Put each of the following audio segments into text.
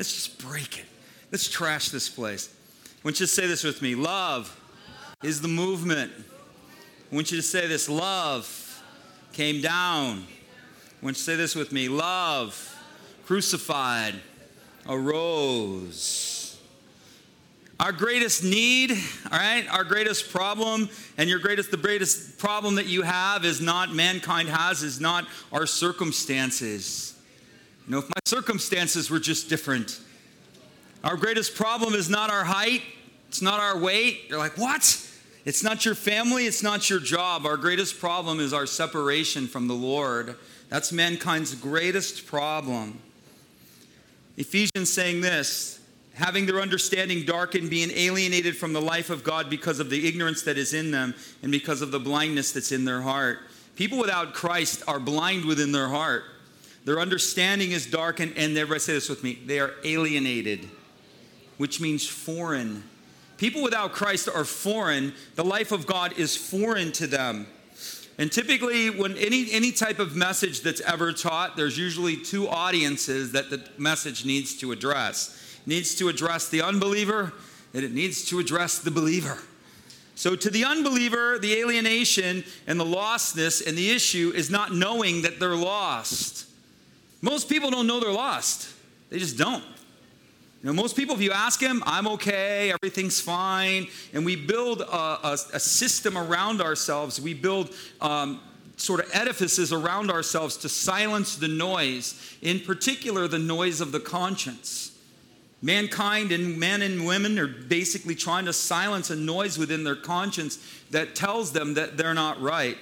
Let's just break it. Let's trash this place. I want you to say this with me love is the movement. I want you to say this love came down. I want you to say this with me love crucified arose. Our greatest need, all right, our greatest problem, and your greatest, the greatest problem that you have is not, mankind has, is not our circumstances. Know, if my circumstances were just different, our greatest problem is not our height, it's not our weight. You're like, what? It's not your family, it's not your job. Our greatest problem is our separation from the Lord. That's mankind's greatest problem. Ephesians saying this having their understanding darkened, being alienated from the life of God because of the ignorance that is in them and because of the blindness that's in their heart. People without Christ are blind within their heart. Their understanding is darkened, and everybody say this with me they are alienated, which means foreign. People without Christ are foreign. The life of God is foreign to them. And typically, when any, any type of message that's ever taught, there's usually two audiences that the message needs to address needs to address the unbeliever and it needs to address the believer. So, to the unbeliever, the alienation and the lostness and the issue is not knowing that they're lost. Most people don't know they're lost, they just don't. You know, most people, if you ask them, I'm okay, everything's fine, and we build a, a, a system around ourselves, we build um, sort of edifices around ourselves to silence the noise, in particular, the noise of the conscience. Mankind and men and women are basically trying to silence a noise within their conscience that tells them that they're not right.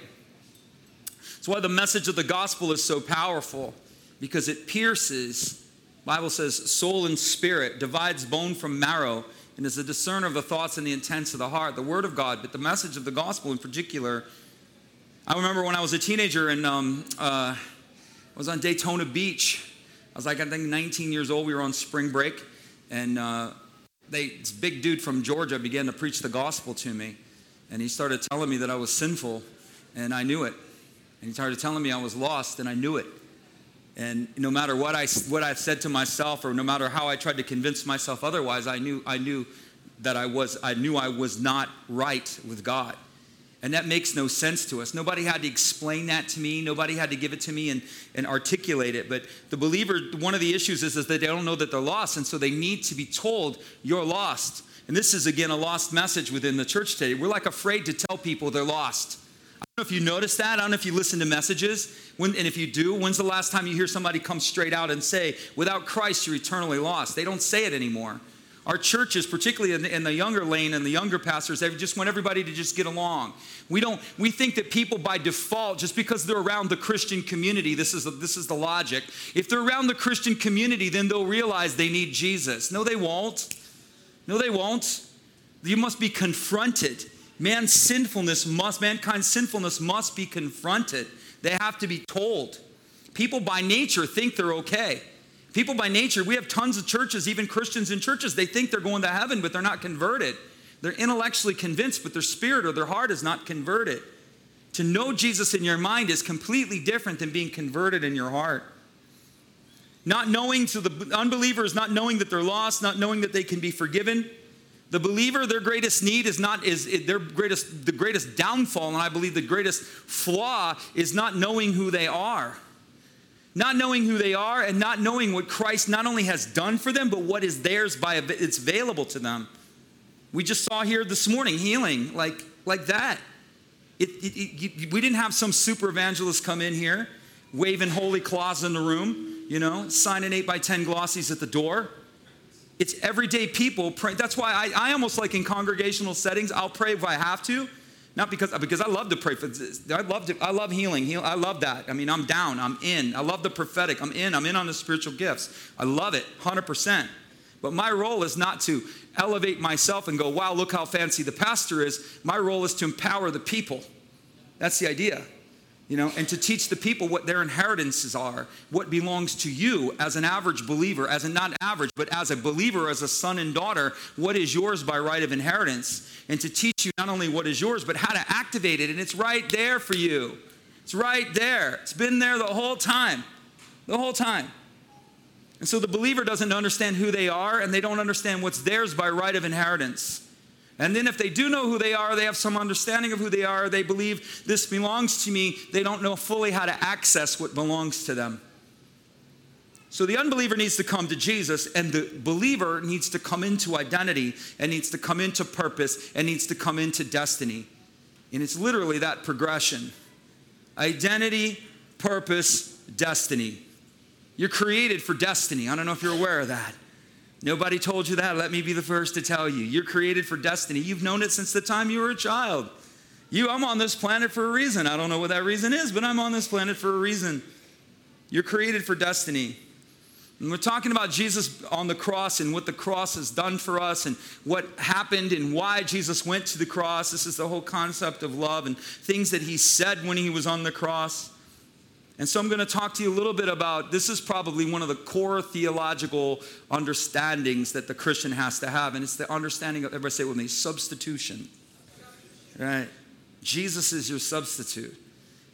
That's why the message of the gospel is so powerful because it pierces, Bible says, soul and spirit, divides bone from marrow, and is a discerner of the thoughts and the intents of the heart, the word of God. But the message of the gospel in particular, I remember when I was a teenager and um, uh, I was on Daytona Beach. I was like, I think 19 years old. We were on spring break and uh, they, this big dude from Georgia began to preach the gospel to me. And he started telling me that I was sinful, and I knew it. And he started telling me I was lost, and I knew it. And no matter what I, what I said to myself, or no matter how I tried to convince myself otherwise, I knew, I knew that I was, I knew I was not right with God. And that makes no sense to us. Nobody had to explain that to me. Nobody had to give it to me and, and articulate it. But the believer, one of the issues is, is that they don't know that they're lost. And so they need to be told, you're lost. And this is, again, a lost message within the church today. We're like afraid to tell people they're lost. I don't know if you notice that. I don't know if you listen to messages. When, and if you do, when's the last time you hear somebody come straight out and say, without Christ, you're eternally lost? They don't say it anymore. Our churches, particularly in the, in the, younger lane and the younger pastors, they just want everybody to just get along. We don't. We think that people by default, just because they're around the Christian community, this is this is the logic. If they're around the Christian community, then they'll realize they need Jesus. No, they won't. No, they won't. You must be confronted. Man's sinfulness must, mankind's sinfulness must be confronted. They have to be told. People by nature think they're okay. People by nature, we have tons of churches, even Christians in churches, they think they're going to heaven, but they're not converted. They're intellectually convinced, but their spirit or their heart is not converted. To know Jesus in your mind is completely different than being converted in your heart. Not knowing to the unbeliever is not knowing that they're lost, not knowing that they can be forgiven. The believer, their greatest need is not is their greatest the greatest downfall, and I believe the greatest flaw is not knowing who they are not knowing who they are and not knowing what Christ not only has done for them, but what is theirs by it's available to them. We just saw here this morning healing like, like that. It, it, it, we didn't have some super evangelist come in here waving holy claws in the room, you know, signing 8 by 10 glossies at the door. It's everyday people. That's why I, I almost like in congregational settings, I'll pray if I have to, not because, because I love to pray for I love to, I love healing. Heal, I love that. I mean, I'm down. I'm in. I love the prophetic. I'm in. I'm in on the spiritual gifts. I love it 100%. But my role is not to elevate myself and go, wow, look how fancy the pastor is. My role is to empower the people. That's the idea you know, and to teach the people what their inheritances are, what belongs to you as an average believer, as a not average, but as a believer, as a son and daughter, what is yours by right of inheritance, and to teach you not only what is yours, but how to activate it. And it's right there for you. It's right there. It's been there the whole time. The whole time. And so the believer doesn't understand who they are and they don't understand what's theirs by right of inheritance. And then if they do know who they are, they have some understanding of who they are, they believe this belongs to me, they don't know fully how to access what belongs to them. So the unbeliever needs to come to Jesus, and the believer needs to come into identity, and needs to come into purpose, and needs to come into destiny. And it's literally that progression identity, purpose, destiny. You're created for destiny. I don't know if you're aware of that. Nobody told you that. Let me be the first to tell you. You're created for destiny. You've known it since the time you were a child. You, I'm on this planet for a reason. I don't know what that reason is, but I'm on this planet for a reason. You're created for destiny. And we're talking about Jesus on the cross and what the cross has done for us and what happened and why Jesus went to the cross. This is the whole concept of love and things that he said when he was on the cross. And so I'm going to talk to you a little bit about this is probably one of the core theological understandings that the Christian has to have. And it's the understanding of, everybody say it with me, substitution. Right? Jesus is your substitute.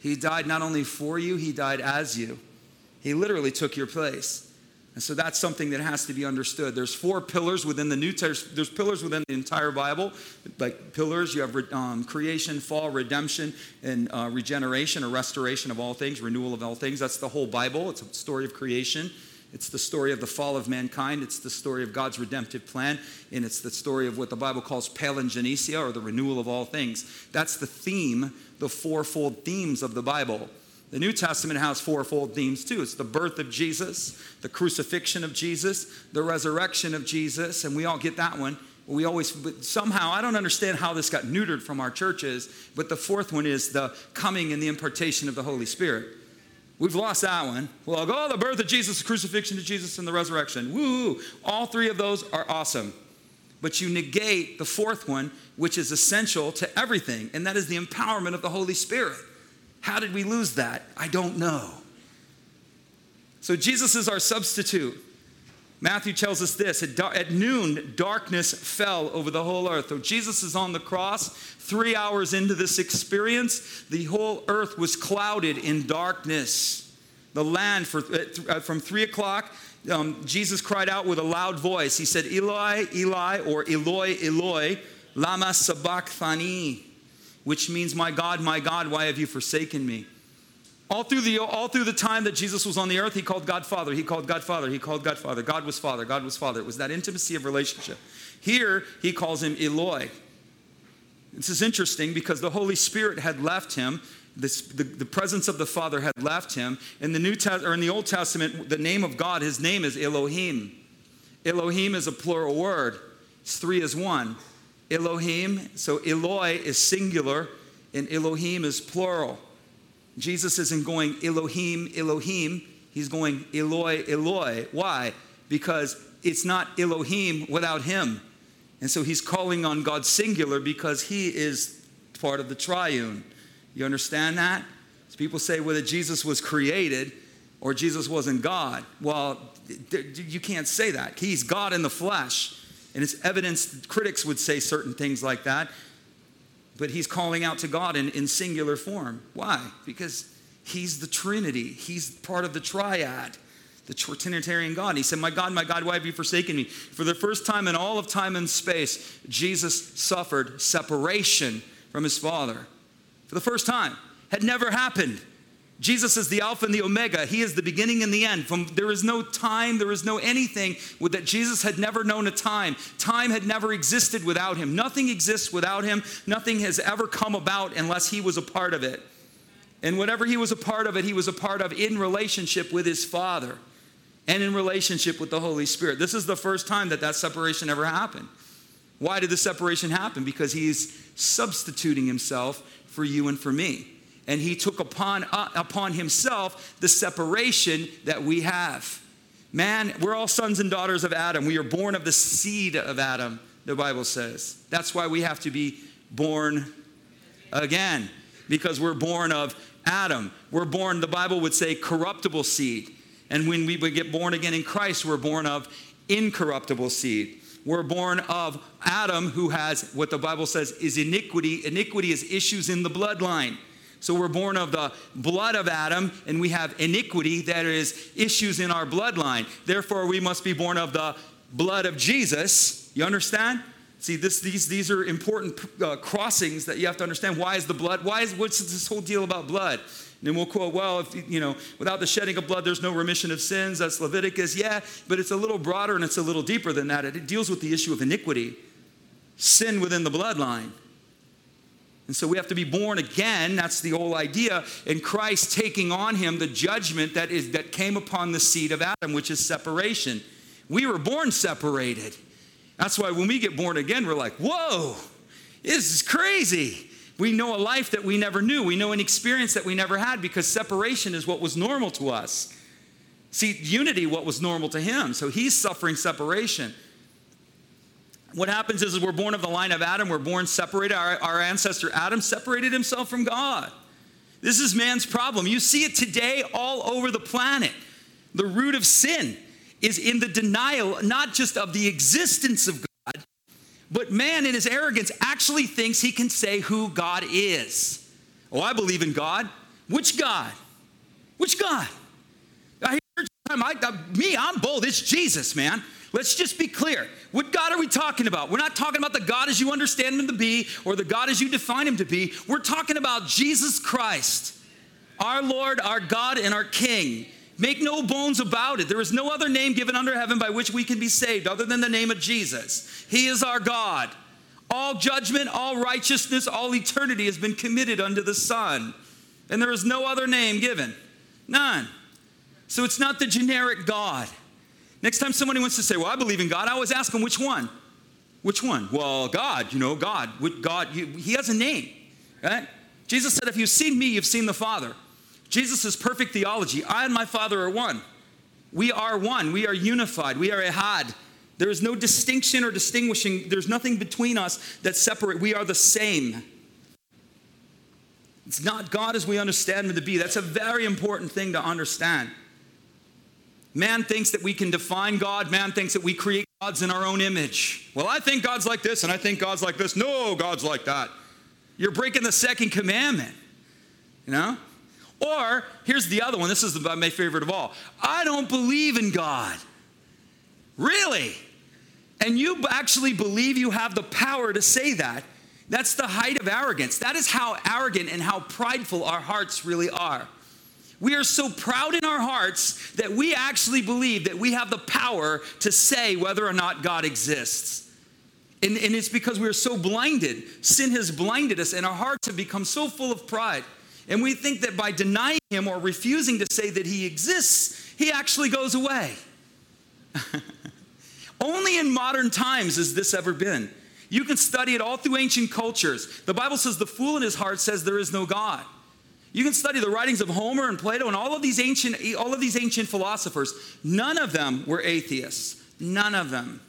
He died not only for you, he died as you. He literally took your place. And so that's something that has to be understood. There's four pillars within the New Testament. There's pillars within the entire Bible. Like pillars, you have um, creation, fall, redemption, and uh, regeneration or restoration of all things, renewal of all things. That's the whole Bible. It's a story of creation. It's the story of the fall of mankind. It's the story of God's redemptive plan. And it's the story of what the Bible calls palingenesia or the renewal of all things. That's the theme, the fourfold themes of the Bible. The New Testament has fourfold themes too. It's the birth of Jesus, the crucifixion of Jesus, the resurrection of Jesus, and we all get that one. We always, but somehow, I don't understand how this got neutered from our churches, but the fourth one is the coming and the impartation of the Holy Spirit. We've lost that one. Well, go, oh, the birth of Jesus, the crucifixion of Jesus, and the resurrection. Woo! All three of those are awesome. But you negate the fourth one, which is essential to everything, and that is the empowerment of the Holy Spirit. How did we lose that? I don't know. So Jesus is our substitute. Matthew tells us this at, noon, darkness fell over the whole earth. So Jesus is on the cross. Three hours into this experience, the whole earth was clouded in darkness. The land, for, uh, from three o'clock, um, Jesus cried out with a loud voice. He said, Eli, Eli, or Eloi, Eloi, lama sabachthani which means, My God, my God, why have you forsaken me? All through, the, all through the time that Jesus was on the earth, he called God Father. He called God Father. He called God Father. God was Father. God was Father. It was that intimacy of relationship. Here, he calls him Eloi. This is interesting because the Holy Spirit had left him. This, the, the, presence of the Father had left him. In the New Test, or in the Old Testament, the name of God, his name is Elohim. Elohim is a plural word. It's three as one. Elohim. So Eloi is singular and Elohim is plural. Jesus isn't going Elohim, Elohim. He's going Eloi, Eloi. Why? Because it's not Elohim without him. And so he's calling on God singular because he is part of the triune. You understand that? So people say whether Jesus was created or Jesus wasn't God. Well, you can't say that. He's God in the flesh. And it's evidence, critics would say certain things like that, but he's calling out to God in, in singular form. Why? Because he's the Trinity, he's part of the triad the Trinitarian God. He said, My God, my God, why have you forsaken me? For the first time in all of time and space, Jesus suffered separation from his Father. For the first time. Had never happened. Jesus is the Alpha and the Omega. He is the beginning and the end. From there is no time, there is no anything with that Jesus had never known a time. Time had never existed without him. Nothing exists without him. Nothing has ever come about unless he was a part of it. And whatever he was a part of it, he was a part of in relationship with his Father and in relationship with the Holy Spirit. This is the first time that that separation ever happened. Why did the separation happen? Because he's substituting himself for you and for me and he took upon, uh, upon himself the separation that we have. Man, we're all sons and daughters of Adam. We are born of the seed of Adam, the Bible says. That's why we have to be born again, because we're born of Adam. We're born, the Bible would say, corruptible seed. And when we would get born again in Christ, we're born of incorruptible seed. We're born of Adam, who has what the Bible says is iniquity. Iniquity is issues in the bloodline. So we're born of the blood of Adam, and we have iniquity that is issues in our bloodline. Therefore, we must be born of the blood of Jesus. You understand? See, this, these, these are important uh, crossings that you have to understand. Why is the blood? Why is what's this whole deal about blood? And then we'll quote, well, if you know, without the shedding of blood, there's no remission of sins. That's Leviticus. Yeah, but it's a little broader and it's a little deeper than that. It deals with the issue of iniquity, sin within the bloodline. And so we have to be born again. That's the whole idea. And Christ taking on him the judgment that is that came upon the seed of Adam, which is separation. We were born separated. That's why when we get born again, we're like, whoa, this is crazy. We know a life that we never knew. We know an experience that we never had because separation is what was normal to us. See, unity, what was normal to him. So he's suffering separation. What happens is, is we're born of the line of Adam, we're born separated. Our, our ancestor Adam separated himself from God. This is man's problem. You see it today all over the planet. The root of sin is in the denial, not just of the existence of God, but man in his arrogance actually thinks he can say who God is. Oh, I believe in God. Which God? Which God? I hear I, I, me, I'm bold. It's Jesus, man. Let's just be clear. What God are we talking about? We're not talking about the God as you understand him to be or the God as you define him to be. We're talking about Jesus Christ, our Lord, our God, and our King. Make no bones about it. There is no other name given under heaven by which we can be saved other than the name of Jesus. He is our God. All judgment, all righteousness, all eternity has been committed unto the Son. And there is no other name given. None. So it's not the generic God. Next time somebody wants to say, Well, I believe in God, I always ask them, Which one? Which one? Well, God, you know, God. God, He has a name, right? Jesus said, If you've seen me, you've seen the Father. Jesus' is perfect theology I and my Father are one. We are one. We are unified. We are ehad. There is no distinction or distinguishing. There's nothing between us that separate. We are the same. It's not God as we understand him to be. That's a very important thing to understand. Man thinks that we can define God. Man thinks that we create gods in our own image. Well, I think God's like this and I think God's like this. No, God's like that. You're breaking the second commandment. You know? Or here's the other one. This is my favorite of all. I don't believe in God. Really? And you actually believe you have the power to say that. That's the height of arrogance. That is how arrogant and how prideful our hearts really are. We are so proud in our hearts that we actually believe that we have the power to say whether or not God exists. And, and it's because we are so blinded. Sin has blinded us, and our hearts have become so full of pride and we think that by denying him or refusing to say that he exists, he actually goes away. Only in modern times has this ever been. You can study it all through ancient cultures. The Bible says the fool in his heart says there is no God. You can study the writings of Homer and Plato and all of these ancient, all of these ancient philosophers. None of them were atheists. None of them.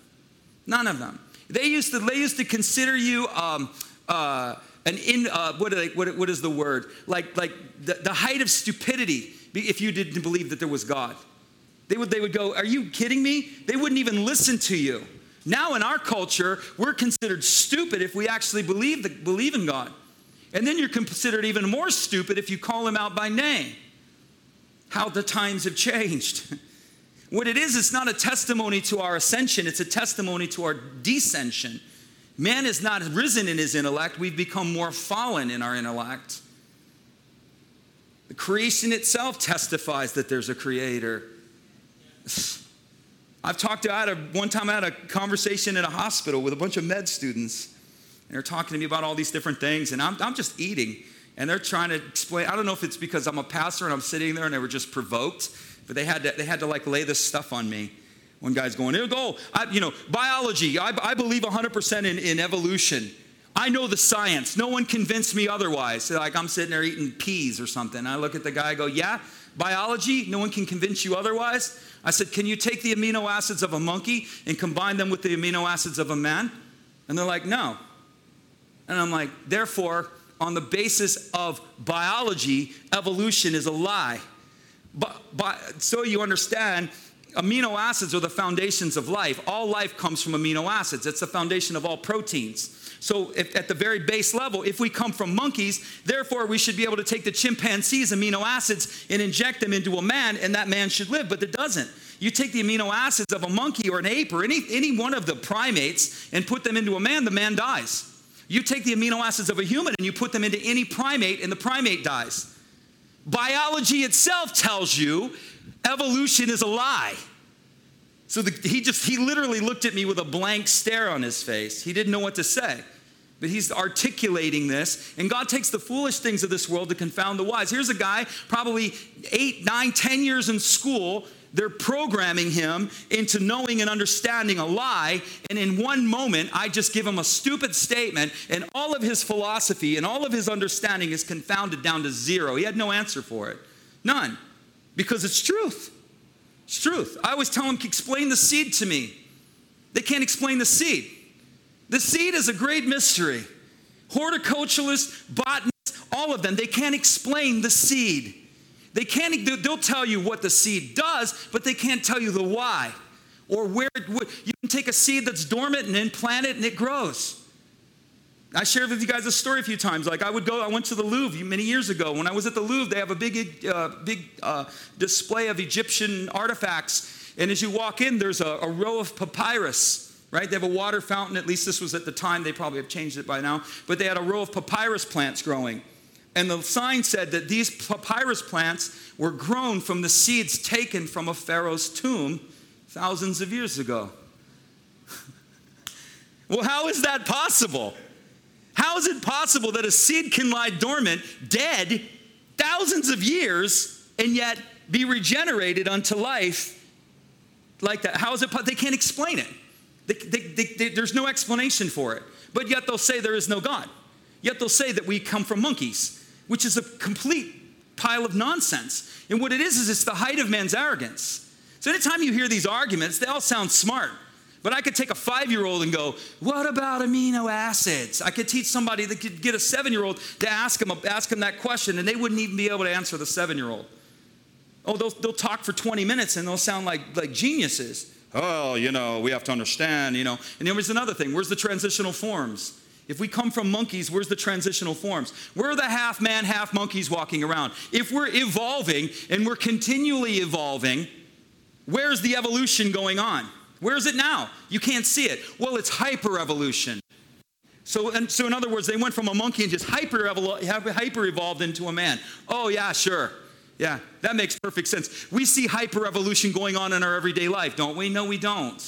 None of them. They used to, they used to consider you um, uh, an in uh, what, they, what, what is the word like like the, the height of stupidity if you didn't believe that there was god they would they would go are you kidding me they wouldn't even listen to you now in our culture we're considered stupid if we actually believe the, believe in god and then you're considered even more stupid if you call him out by name how the times have changed what it is it's not a testimony to our ascension it's a testimony to our descension Man has not risen in his intellect, we've become more fallen in our intellect. The creation itself testifies that there's a creator. I've talked to, I had a, one time I had a conversation in a hospital with a bunch of med students. And they're talking to me about all these different things, and I'm, I'm just eating. And they're trying to explain. I don't know if it's because I'm a pastor and I'm sitting there and they were just provoked, but they had to, they had to like lay this stuff on me. One guy's going, it'll go, I, you know, biology, I, I believe 100% in, in evolution. I know the science. No one convinced me otherwise. Like I'm sitting there eating peas or something. I look at the guy, I go, yeah, biology, no one can convince you otherwise. I said, can you take the amino acids of a monkey and combine them with the amino acids of a man? And they're like, no. And I'm like, therefore, on the basis of biology, evolution is a lie. But, but so you understand amino acids are the foundations of life. All life comes from amino acids, it's the foundation of all proteins. So, if, at the very base level, if we come from monkeys, therefore we should be able to take the chimpanzee's amino acids and inject them into a man, and that man should live, but it doesn't. You take the amino acids of a monkey or an ape or any, any one of the primates and put them into a man, the man dies. You take the amino acids of a human and you put them into any primate, and the primate dies. Biology itself tells you evolution is a lie. So the, he just, he literally looked at me with a blank stare on his face. He didn't know what to say. But he's articulating this, and God takes the foolish things of this world to confound the wise. Here's a guy, probably eight, nine, ten years in school. They're programming him into knowing and understanding a lie. And in one moment, I just give him a stupid statement, and all of his philosophy and all of his understanding is confounded down to zero. He had no answer for it. None. Because it's truth. It's truth. I always tell them, explain the seed to me. They can't explain the seed. The seed is a great mystery. Horticulturalists, botanists, all of them, they can't explain the seed. They can't, they'll tell you what the seed does, but they can't tell you the why. Or where, it would. you can take a seed that's dormant and then plant it and it grows. I shared with you guys a story a few times. Like I would go, I went to the Louvre many years ago. When I was at the Louvre, they have a big, uh, big uh, display of Egyptian artifacts. And as you walk in, there's a, a row of papyrus, right? They have a water fountain. At least this was at the time. They probably have changed it by now. But they had a row of papyrus plants growing. And the sign said that these papyrus plants were grown from the seeds taken from a pharaoh's tomb thousands of years ago. well, how is that possible? How is it possible that a seed can lie dormant, dead, thousands of years, and yet be regenerated unto life like that? How is it? possible? They can't explain it. They, they, they, there's no explanation for it. But yet they'll say there is no God. Yet they'll say that we come from monkeys, which is a complete pile of nonsense. And what it is, is it's the height of man's arrogance. So anytime you hear these arguments, they all sound smart. But I could take a five year old and go, What about amino acids? I could teach somebody that could get a seven year old to ask him, ask him that question, and they wouldn't even be able to answer the seven year old. Oh, they'll, they'll talk for 20 minutes and they'll sound like, like geniuses. Oh, you know, we have to understand, you know. And then there's another thing where's the transitional forms? If we come from monkeys, where's the transitional forms? We're the half man, half monkeys walking around. If we're evolving and we're continually evolving, where's the evolution going on? Where is it now? You can't see it. Well, it's hyper evolution. So, and, so in other words, they went from a monkey and just hyper, evolved into a man. Oh, yeah, sure. Yeah, that makes perfect sense. We see hyper evolution going on in our everyday life, don't we? No, we don't.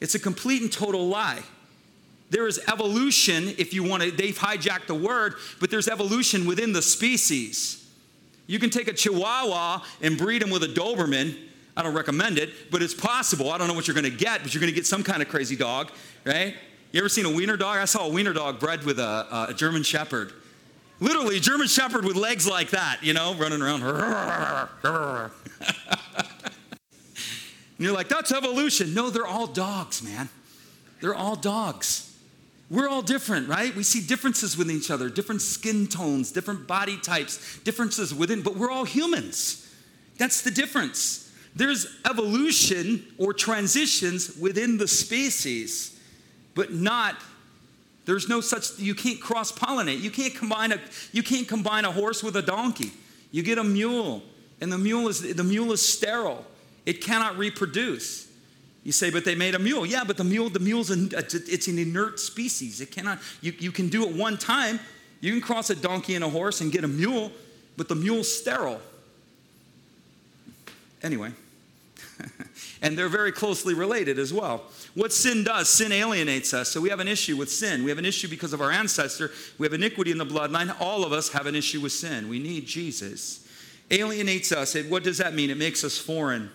It's a complete and total lie. There is evolution, if you want to, they've hijacked the word, but there's evolution within the species. You can take a Chihuahua and breed him with a Doberman, I don't recommend it, but it's possible. I don't know what you're going to get, but you're going to get some kind of crazy dog, right? You ever seen a wiener dog? I saw a wiener dog bred with a, a German Shepherd. Literally, German Shepherd with legs like that, you know, running around. and you're like, that's evolution. No, they're all dogs, man. They're all dogs. We're all different, right? We see differences within each other, different skin tones, different body types, differences within, but we're all humans. That's the difference. There's evolution or transitions within the species, but not there's no such you can't cross pollinate. You can't combine a you can't combine a horse with a donkey. You get a mule, and the mule is the mule is sterile. It cannot reproduce. You say, but they made a mule. Yeah, but the mule, the mule's an, it's an inert species. It cannot, you, you can do it one time. You can cross a donkey and a horse and get a mule, but the mule's sterile. Anyway, and they're very closely related as well. What sin does, sin alienates us. So we have an issue with sin. We have an issue because of our ancestor. We have iniquity in the bloodline. All of us have an issue with sin. We need Jesus. Alienates us. what does that mean? It makes us foreign.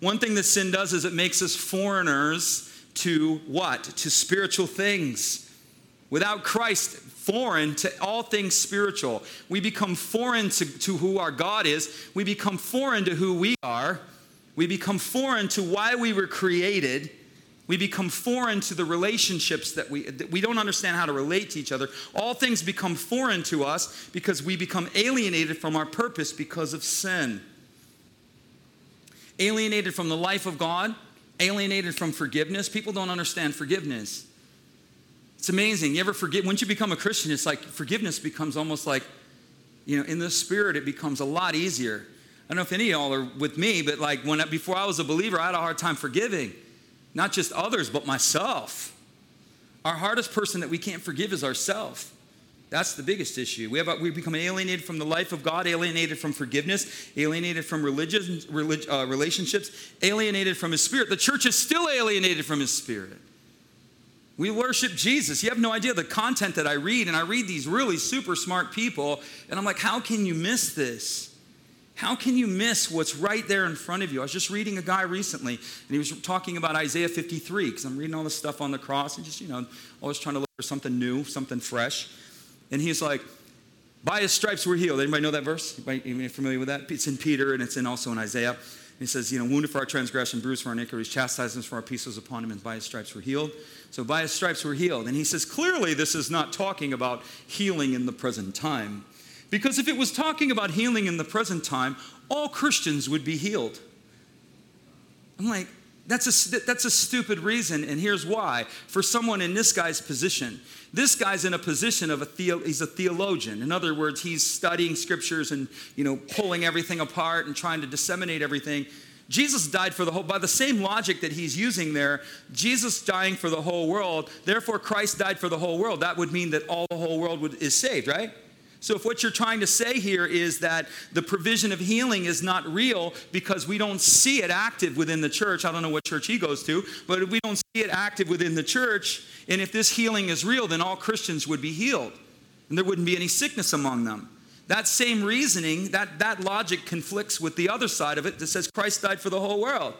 One thing that sin does is it makes us foreigners to what? To spiritual things. Without Christ, foreign to all things spiritual. We become foreign to, to who our God is. We become foreign to who we are we become foreign to why we were created. We become foreign to the relationships that we, that we don't understand how to relate to each other. All things become foreign to us because we become alienated from our purpose because of sin. Alienated from the life of God, alienated from forgiveness. People don't understand forgiveness. It's amazing. You ever forget, once you become a Christian, it's like forgiveness becomes almost like, you know, in the spirit, it becomes a lot easier. I don't know if any of y'all are with me, but like when before I was a believer, I had a hard time forgiving, not just others, but myself. Our hardest person that we can't forgive is ourselves. That's the biggest issue. We, have, we become alienated from the life of God, alienated from forgiveness, alienated from religion, relig, uh, relationships, alienated from His Spirit. The church is still alienated from His Spirit. We worship Jesus. You have no idea the content that I read, and I read these really super smart people, and I'm like, how can you miss this? How can you miss what's right there in front of you? I was just reading a guy recently, and he was talking about Isaiah 53, because I'm reading all this stuff on the cross and just, you know, always trying to look for something new, something fresh. And he's like, by his stripes we're healed. Anybody know that verse? Anybody familiar with that? It's in Peter and it's in also in Isaiah. He says, you know, wounded for our transgression, bruised for our iniquities, chastisements for our peace was upon him, and by his stripes we're healed. So by his stripes we're healed. And he says, clearly this is not talking about healing in the present time. Because if it was talking about healing in the present time, all Christians would be healed. I'm like, that's a, that's a stupid reason, and here's why. For someone in this guy's position, this guy's in a position of a theo, he's a theologian. In other words, he's studying scriptures and you know pulling everything apart and trying to disseminate everything. Jesus died for the whole, by the same logic that he's using there, Jesus dying for the whole world, therefore Christ died for the whole world. That would mean that all the whole world would, is saved, right? So, if what you're trying to say here is that the provision of healing is not real because we don't see it active within the church, I don't know what church he goes to, but if we don't see it active within the church, and if this healing is real, then all Christians would be healed, and there wouldn't be any sickness among them. That same reasoning, that, that logic conflicts with the other side of it that says Christ died for the whole world.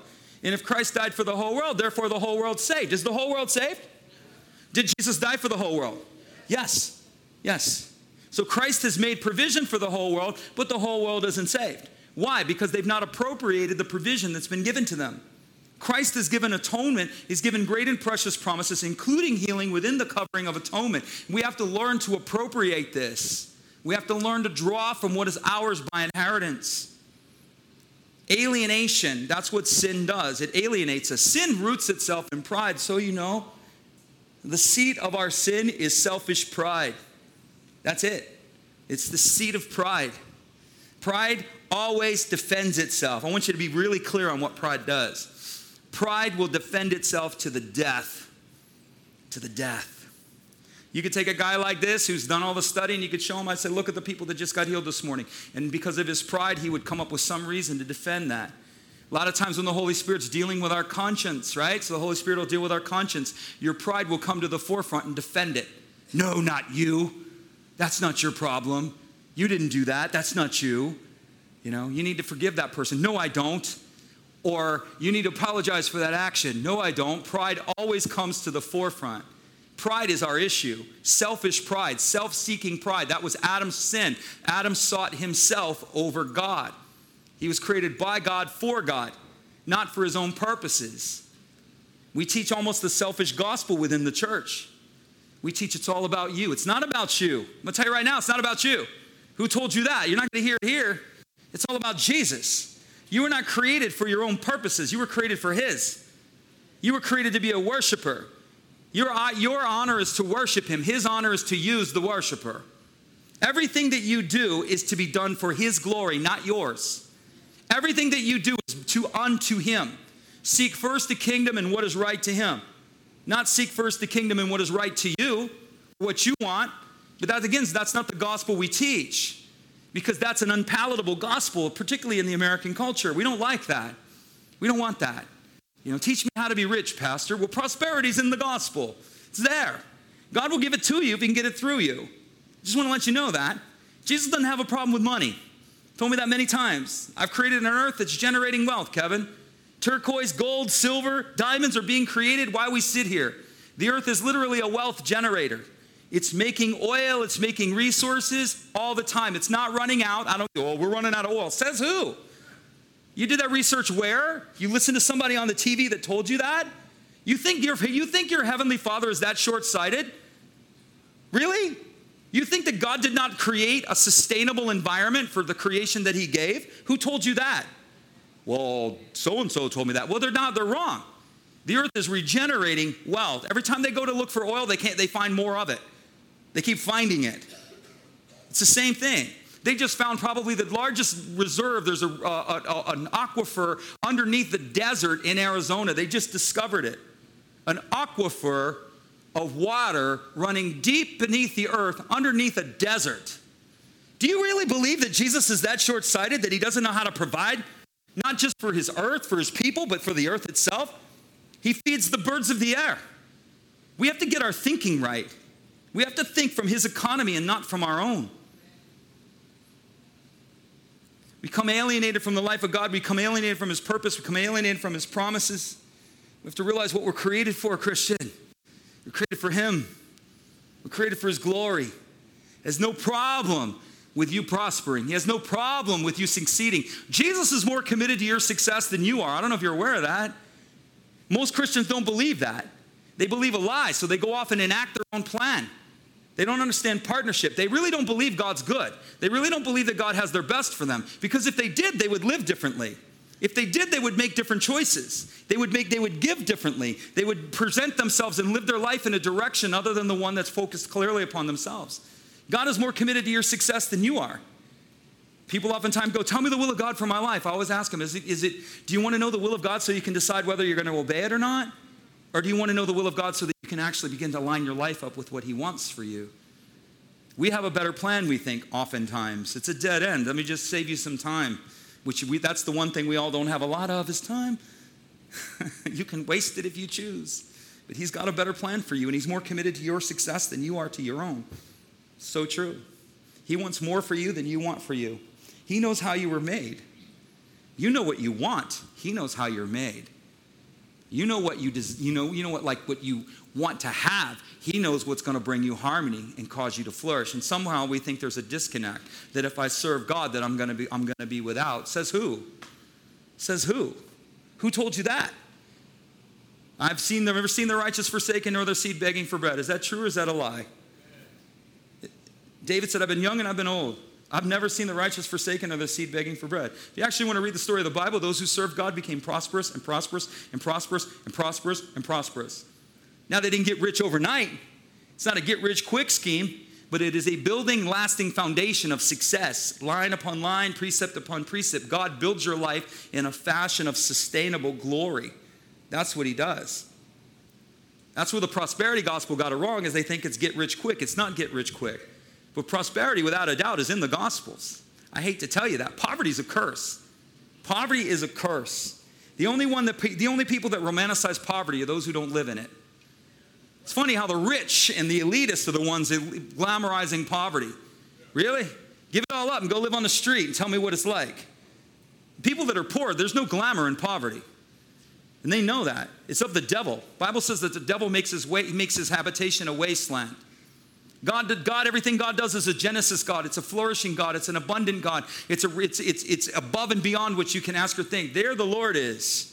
And if Christ died for the whole world, therefore the whole world's saved. Is the whole world saved? Did Jesus die for the whole world? Yes. Yes. So Christ has made provision for the whole world, but the whole world isn't saved. Why? Because they've not appropriated the provision that's been given to them. Christ has given atonement. He's given great and precious promises, including healing within the covering of atonement. We have to learn to appropriate this. We have to learn to draw from what is ours by inheritance. Alienation, that's what sin does. It alienates us. Sin roots itself in pride, so you know. The seat of our sin is selfish pride. That's it. It's the seed of pride. Pride always defends itself. I want you to be really clear on what pride does. Pride will defend itself to the death. To the death. You could take a guy like this who's done all the study and you could show him, I said, look at the people that just got healed this morning. And because of his pride, he would come up with some reason to defend that. A lot of times when the Holy Spirit's dealing with our conscience, right? So the Holy Spirit will deal with our conscience. Your pride will come to the forefront and defend it. No, not you. That's not your problem. You didn't do that. That's not you. You know, you need to forgive that person. No, I don't. Or you need to apologize for that action. No, I don't. Pride always comes to the forefront. Pride is our issue. Selfish pride, self seeking pride. That was Adam's sin. Adam sought himself over God. He was created by God for God, not for his own purposes. We teach almost the selfish gospel within the church. We teach it's all about you. It's not about you. I'm going to tell you right now, it's not about you. Who told you that? You're not going to hear it here. It's all about Jesus. You were not created for your own purposes, you were created for His. You were created to be a worshiper. Your, uh, your honor is to worship Him, His honor is to use the worshiper. Everything that you do is to be done for His glory, not yours. Everything that you do is to unto Him. Seek first the kingdom and what is right to Him. Not seek first the kingdom and what is right to you, what you want. But that again, that's not the gospel we teach because that's an unpalatable gospel, particularly in the American culture. We don't like that. We don't want that. You know, teach me how to be rich, Pastor. Well, prosperity's in the gospel. It's there. God will give it to you if he can get it through you. Just want to let you know that. Jesus doesn't have a problem with money. Told me that many times. I've created an earth that's generating wealth, Kevin. Turquoise, gold, silver, diamonds are being created while we sit here. The earth is literally a wealth generator. It's making oil, it's making resources all the time. It's not running out. I don't oh, we're running out of oil. Says who? You did that research where? You listened to somebody on the TV that told you that? You think your, you think your heavenly father is that short sighted? Really? You think that God did not create a sustainable environment for the creation that he gave? Who told you that? Well, so and so told me that. Well, they're not, they're wrong. The earth is regenerating wealth. Every time they go to look for oil, they can't they find more of it. They keep finding it. It's the same thing. They just found probably the largest reserve. There's a, a, a, an aquifer underneath the desert in Arizona. They just discovered it. An aquifer of water running deep beneath the earth underneath a desert. Do you really believe that Jesus is that short sighted that he doesn't know how to provide, not just for his earth, for his people, but for the earth itself? He feeds the birds of the air. We have to get our thinking right. We have to think from his economy and not from our own. We become alienated from the life of God. We become alienated from his purpose. We become alienated from his promises. We have to realize what we're created for, Christian. We're created for him. We're created for his glory. There's no problem with you prospering. He has no problem with you succeeding. Jesus is more committed to your success than you are. I don't know if you're aware of that. Most Christians don't believe that. They believe a lie, so they go off and enact their own plan. They don't understand partnership. They really don't believe God's good. They really don't believe that God has their best for them. Because if they did, they would live differently. If they did, they would make different choices. They would make they would give differently. They would present themselves and live their life in a direction other than the one that's focused clearly upon themselves. God is more committed to your success than you are. People oftentimes go, Tell me the will of God for my life. I always ask them, is it, is it, Do you want to know the will of God so you can decide whether you're going to obey it or not? Or do you want to know the will of God so that you can actually begin to line your life up with what He wants for you? We have a better plan, we think, oftentimes. It's a dead end. Let me just save you some time, which we, that's the one thing we all don't have a lot of is time. you can waste it if you choose. But He's got a better plan for you, and He's more committed to your success than you are to your own. So true. He wants more for you than you want for you. He knows how you were made. You know what you want. He knows how you're made. You know what you des- you know you know what like what you want to have. He knows what's going to bring you harmony and cause you to flourish. And somehow we think there's a disconnect that if I serve God that I'm going to be I'm going to be without. Says who? Says who? Who told you that? I've seen them ever seen the righteous forsaken nor their seed begging for bread. Is that true or is that a lie? David said, I've been young and I've been old. I've never seen the righteous forsaken or the seed begging for bread. If you actually want to read the story of the Bible, those who served God became prosperous and prosperous and prosperous and prosperous and prosperous. Now, they didn't get rich overnight. It's not a get rich quick scheme, but it is a building, lasting foundation of success, line upon line, precept upon precept. God builds your life in a fashion of sustainable glory. That's what He does. That's where the prosperity gospel got it wrong, is they think it's get rich quick. It's not get rich quick. But prosperity, without a doubt, is in the Gospels. I hate to tell you that. Poverty is a curse. Poverty is a curse. The only, one that, the only people that romanticize poverty are those who don't live in it. It's funny how the rich and the elitists are the ones glamorizing poverty. Really? Give it all up and go live on the street and tell me what it's like. People that are poor, there's no glamour in poverty. And they know that. It's of the devil. Bible says that the devil makes his way, makes his habitation a wasteland. God did God, everything God does is a Genesis God. It's a flourishing God. It's an abundant God. It's, a, it's, it's, it's above and beyond what you can ask or think. There the Lord is.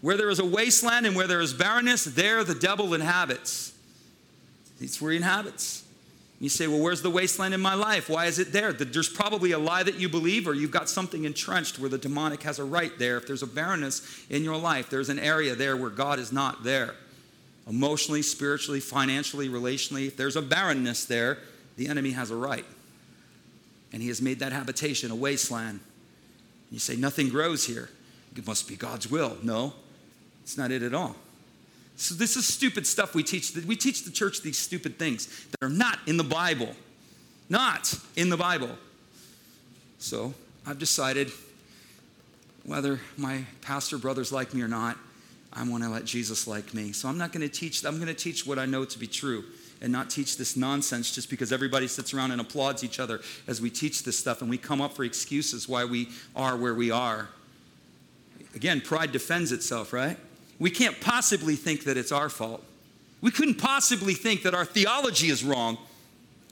Where there is a wasteland and where there is barrenness, there the devil inhabits. It's where he inhabits. You say, well, where's the wasteland in my life? Why is it there? There's probably a lie that you believe, or you've got something entrenched where the demonic has a right there. If there's a barrenness in your life, there's an area there where God is not there emotionally, spiritually, financially, relationally, if there's a barrenness there, the enemy has a right. And he has made that habitation a wasteland. You say, nothing grows here. It must be God's will. No, it's not it at all. So this is stupid stuff we teach. We teach the church these stupid things that are not in the Bible. Not in the Bible. So I've decided, whether my pastor brothers like me or not, I want to let Jesus like me. So I'm not going to teach, I'm going to teach what I know to be true and not teach this nonsense just because everybody sits around and applauds each other as we teach this stuff and we come up for excuses why we are where we are. Again, pride defends itself, right? We can't possibly think that it's our fault. We couldn't possibly think that our theology is wrong.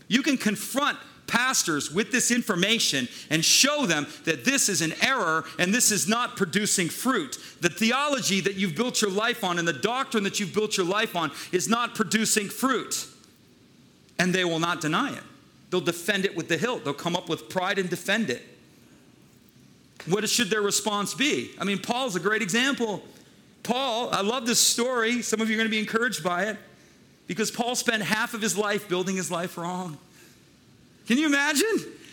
You can confront pastors with this information and show them that this is an error and this is not producing fruit. The theology that you've built your life on and the doctrine that you've built your life on is not producing fruit. And they will not deny it. They'll defend it with the hilt. They'll come up with pride and defend it. What should their response be? I mean, Paul's a great example. Paul, I love this story. Some of you are going to be encouraged by it because Paul spent half of his life building his life wrong. Can you imagine?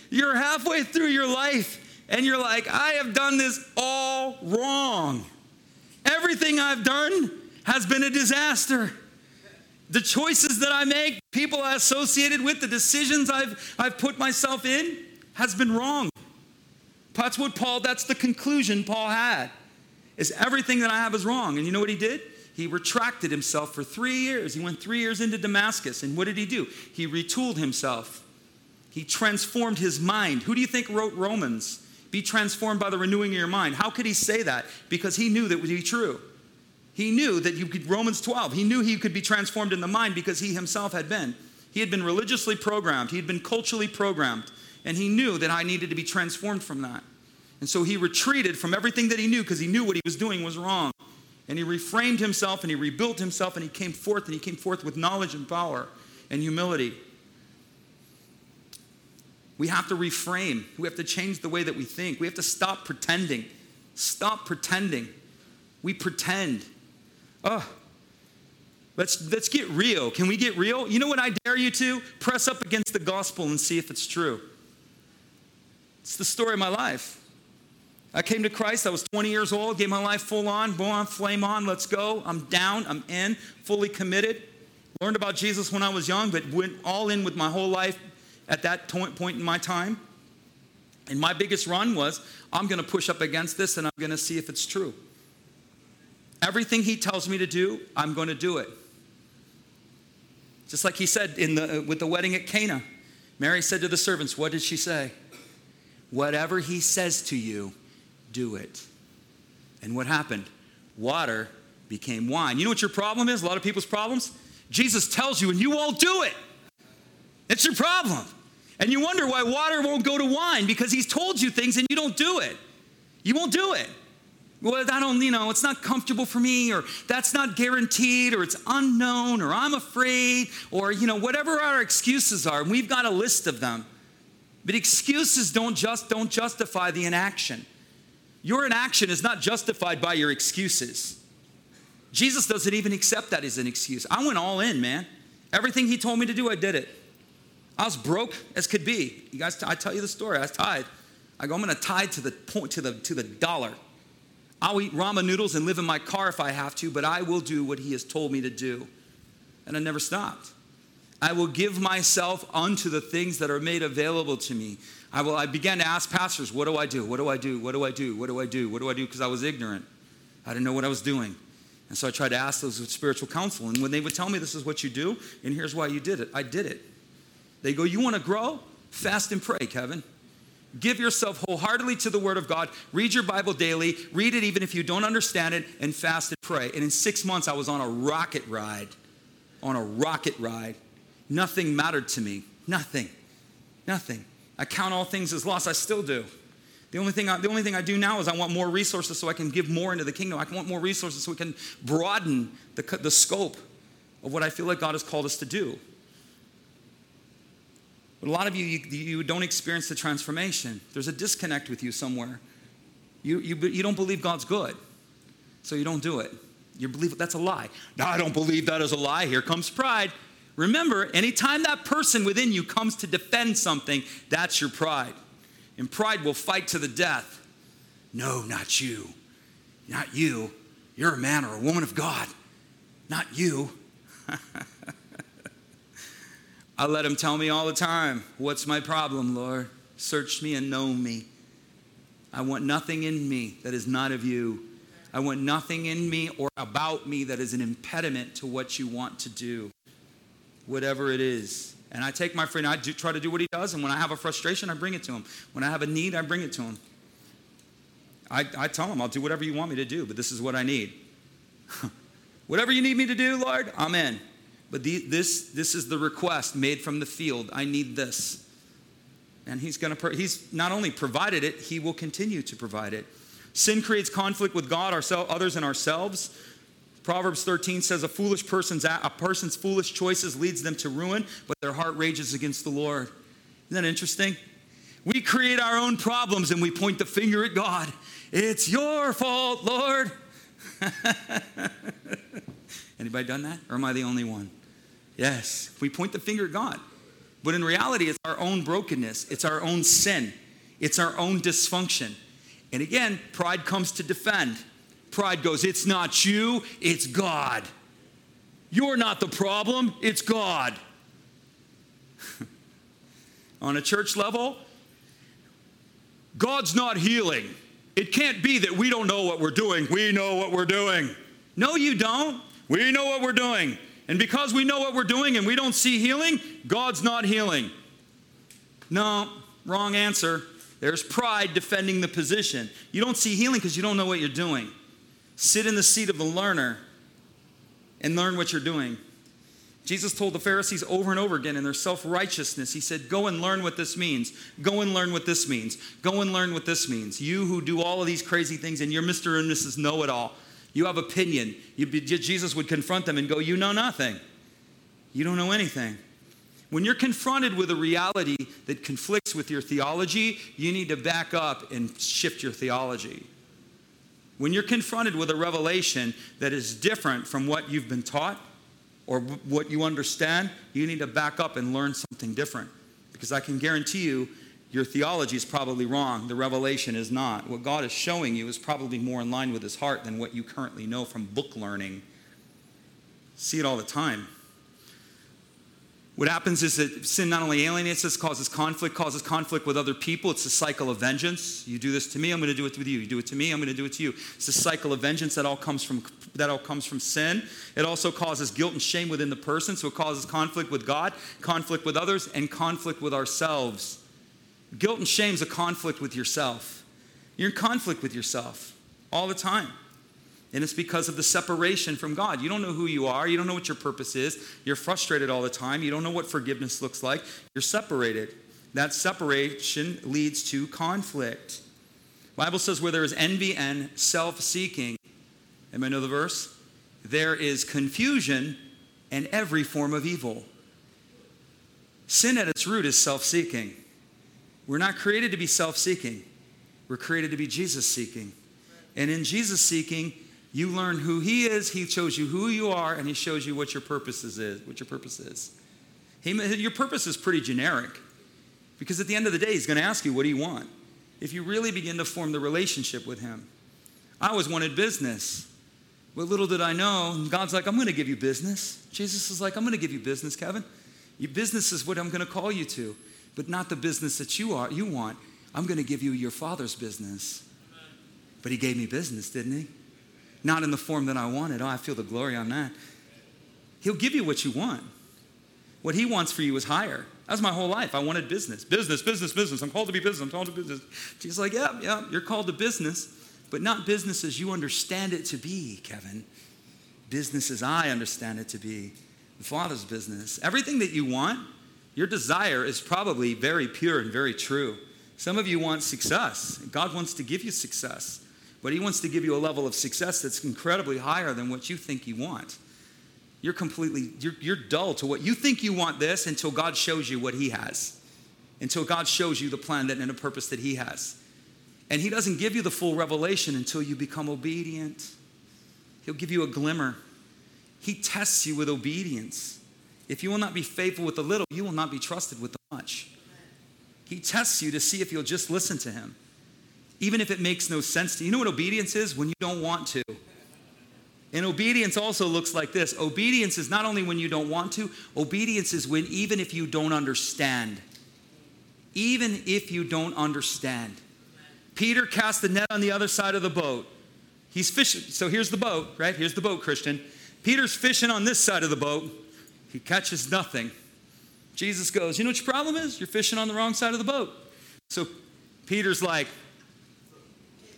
You're halfway through your life and you're like, I have done this all wrong. Everything I've done has been a disaster. The choices that I make, people I associated with, the decisions I've, I've put myself in, has been wrong. That's what Paul, that's the conclusion Paul had, is everything that I have is wrong. And you know what he did? He retracted himself for three years. He went three years into Damascus. And what did he do? He retooled himself. He transformed his mind. Who do you think wrote Romans? Be transformed by the renewing of your mind. How could he say that? Because he knew that would be true. He knew that you could, Romans 12, he knew he could be transformed in the mind because he himself had been. He had been religiously programmed, he had been culturally programmed, and he knew that I needed to be transformed from that. And so he retreated from everything that he knew because he knew what he was doing was wrong. And he reframed himself and he rebuilt himself and he came forth and he came forth with knowledge and power and humility. We have to reframe. We have to change the way that we think. We have to stop pretending. Stop pretending. We pretend. Oh, let's, let's get real. Can we get real? You know what I dare you to? Press up against the gospel and see if it's true. It's the story of my life. I came to Christ. I was 20 years old, gave my life full on, on, flame on, let's go. I'm down, I'm in, fully committed. Learned about Jesus when I was young, but went all in with my whole life at that point in my time. And my biggest run was I'm going to push up against this and I'm going to see if it's true. Everything he tells me to do, I'm going to do it. Just like he said in the, uh, with the wedding at Cana. Mary said to the servants, What did she say? Whatever he says to you, do it. And what happened? Water became wine. You know what your problem is? A lot of people's problems? Jesus tells you and you won't do it. It's your problem. And you wonder why water won't go to wine because he's told you things and you don't do it. You won't do it well, I don't, you know, it's not comfortable for me, or that's not guaranteed, or it's unknown, or I'm afraid, or, you know, whatever our excuses are. and We've got a list of them. But excuses don't just don't justify the inaction. Your inaction is not justified by your excuses. Jesus doesn't even accept that as an excuse. I went all in, man. Everything he told me to do, I did it. I was broke as could be. You guys, I tell you the story. I was tied. I go, I'm going to tie to the point, to the to the dollar. I'll eat ramen noodles and live in my car if I have to, but I will do what he has told me to do. And I never stopped. I will give myself unto the things that are made available to me. I, will, I began to ask pastors, what do I do? What do I do? What do I do? What do I do? What do I do? Because I was ignorant. I didn't know what I was doing. And so I tried to ask those with spiritual counsel. And when they would tell me this is what you do, and here's why you did it, I did it. They go, You want to grow? Fast and pray, Kevin. Give yourself wholeheartedly to the Word of God. Read your Bible daily. Read it even if you don't understand it, and fast and pray. And in six months, I was on a rocket ride. On a rocket ride. Nothing mattered to me. Nothing. Nothing. I count all things as loss. I still do. The only, thing I, the only thing I do now is I want more resources so I can give more into the kingdom. I want more resources so we can broaden the, the scope of what I feel like God has called us to do. A lot of you, you, you don't experience the transformation. There's a disconnect with you somewhere. You, you, you don't believe God's good, so you don't do it. You believe that's a lie. No, I don't believe that is a lie. Here comes pride. Remember, anytime that person within you comes to defend something, that's your pride. And pride will fight to the death. No, not you. Not you. You're a man or a woman of God. Not you. I let him tell me all the time, What's my problem, Lord? Search me and know me. I want nothing in me that is not of you. I want nothing in me or about me that is an impediment to what you want to do, whatever it is. And I take my friend, I do, try to do what he does, and when I have a frustration, I bring it to him. When I have a need, I bring it to him. I, I tell him, I'll do whatever you want me to do, but this is what I need. whatever you need me to do, Lord, I'm in. But the, this, this is the request made from the field. I need this. And he's going to, he's not only provided it, he will continue to provide it. Sin creates conflict with God, ourselves, others, and ourselves. Proverbs 13 says, a foolish person's, a person's foolish choices leads them to ruin, but their heart rages against the Lord. Isn't that interesting? We create our own problems and we point the finger at God. It's your fault, Lord. Anybody done that? Or am I the only one? Yes. We point the finger at God. But in reality, it's our own brokenness, it's our own sin, it's our own dysfunction. And again, pride comes to defend. Pride goes, It's not you, it's God. You're not the problem, it's God. On a church level, God's not healing. It can't be that we don't know what we're doing. We know what we're doing. No, you don't. We know what we're doing. And because we know what we're doing and we don't see healing, God's not healing. No, wrong answer. There's pride defending the position. You don't see healing because you don't know what you're doing. Sit in the seat of the learner and learn what you're doing. Jesus told the Pharisees over and over again in their self righteousness, He said, Go and learn what this means. Go and learn what this means. Go and learn what this means. You who do all of these crazy things and you're Mr. and Mrs. Know It All, you have opinion. You, Jesus would confront them and go, You know nothing. You don't know anything. When you're confronted with a reality that conflicts with your theology, you need to back up and shift your theology. When you're confronted with a revelation that is different from what you've been taught or what you understand, you need to back up and learn something different. Because I can guarantee you, your theology is probably wrong. The revelation is not. What God is showing you is probably more in line with his heart than what you currently know from book learning. See it all the time. What happens is that sin not only alienates us, causes conflict, causes conflict with other people. It's a cycle of vengeance. You do this to me, I'm going to do it with you. You do it to me, I'm going to do it to you. It's a cycle of vengeance that all comes from that all comes from sin. It also causes guilt and shame within the person, so it causes conflict with God, conflict with others, and conflict with ourselves. Guilt and shame is a conflict with yourself. You're in conflict with yourself all the time. And it's because of the separation from God. You don't know who you are. You don't know what your purpose is. You're frustrated all the time. You don't know what forgiveness looks like. You're separated. That separation leads to conflict. Bible says where there is envy and self-seeking, anybody know the verse? There is confusion and every form of evil. Sin at its root is self-seeking. We're not created to be self seeking, we're created to be Jesus seeking. And in Jesus seeking, you learn who He is, He shows you who you are, and He shows you what your purpose is. What your purpose is. He, your purpose is pretty generic because at the end of the day, He's going to ask you, What do you want? If you really begin to form the relationship with Him. I always wanted business. But little did I know, God's like, I'm going to give you business. Jesus is like, I'm going to give you business, Kevin. Your business is what I'm going to call you to but not the business that you are you want. I'm going to give you your father's business. But he gave me business, didn't he? Not in the form that I wanted. Oh, I feel the glory on that. He'll give you what you want. What he wants for you is higher. That's my whole life. I wanted business. Business, business, business. I'm called to be business. I'm called to business. She's like, yeah, yeah, you're called to business, but not business as you understand it to be, Kevin. Business as I understand it to be. The Father's business. Everything that you want, your desire is probably very pure and very true. Some of you want success. God wants to give you success, but He wants to give you a level of success that's incredibly higher than what you think you want. You're completely, you're, you're dull to what you think you want this until God shows you what He has, until God shows you the plan that, and the purpose that He has. And He doesn't give you the full revelation until you become obedient. He'll give you a glimmer. He tests you with obedience. If you will not be faithful with the little, you will not be trusted with the much. He tests you to see if you'll just listen to him, even if it makes no sense to you. You know what obedience is? When you don't want to. And obedience also looks like this obedience is not only when you don't want to, obedience is when even if you don't understand. Even if you don't understand. Peter cast the net on the other side of the boat. He's fishing. So here's the boat, right? Here's the boat, Christian. Peter's fishing on this side of the boat. He catches nothing. Jesus goes, You know what your problem is? You're fishing on the wrong side of the boat. So Peter's like,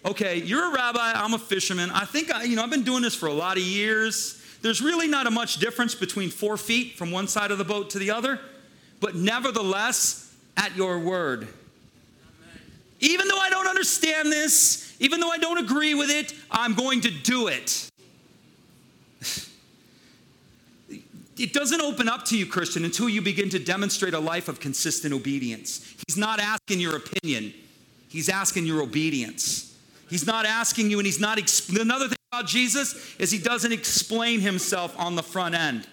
Okay, you're a rabbi, I'm a fisherman. I think I, you know, I've been doing this for a lot of years. There's really not a much difference between four feet from one side of the boat to the other, but nevertheless, at your word. Even though I don't understand this, even though I don't agree with it, I'm going to do it. it doesn't open up to you, Christian, until you begin to demonstrate a life of consistent obedience. He's not asking your opinion, He's asking your obedience. He's not asking you, and He's not. Exp- Another thing about Jesus is he doesn't explain himself on the front end.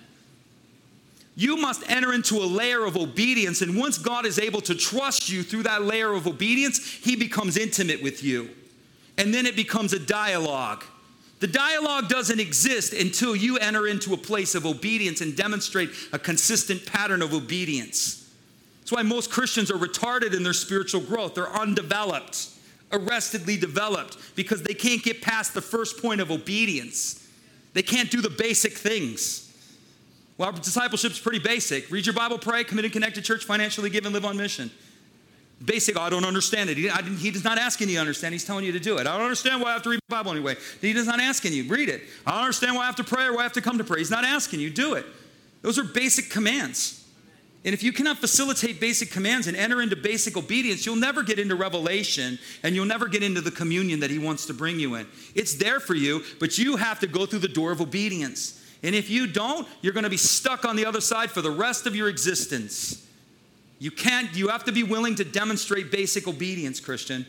You must enter into a layer of obedience, and once God is able to trust you through that layer of obedience, he becomes intimate with you. And then it becomes a dialogue. The dialogue doesn't exist until you enter into a place of obedience and demonstrate a consistent pattern of obedience. That's why most Christians are retarded in their spiritual growth. They're undeveloped, arrestedly developed, because they can't get past the first point of obedience. They can't do the basic things. Well, discipleship is pretty basic. Read your Bible, pray, commit and connect to church, financially give, and live on mission. Basic, oh, I don't understand it. He, I, he does not asking you to understand, he's telling you to do it. I don't understand why I have to read the Bible anyway. He does not asking you, read it. I don't understand why I have to pray or why I have to come to pray. He's not asking you, do it. Those are basic commands. And if you cannot facilitate basic commands and enter into basic obedience, you'll never get into revelation and you'll never get into the communion that He wants to bring you in. It's there for you, but you have to go through the door of obedience. And if you don't, you're going to be stuck on the other side for the rest of your existence. You can't, you have to be willing to demonstrate basic obedience, Christian.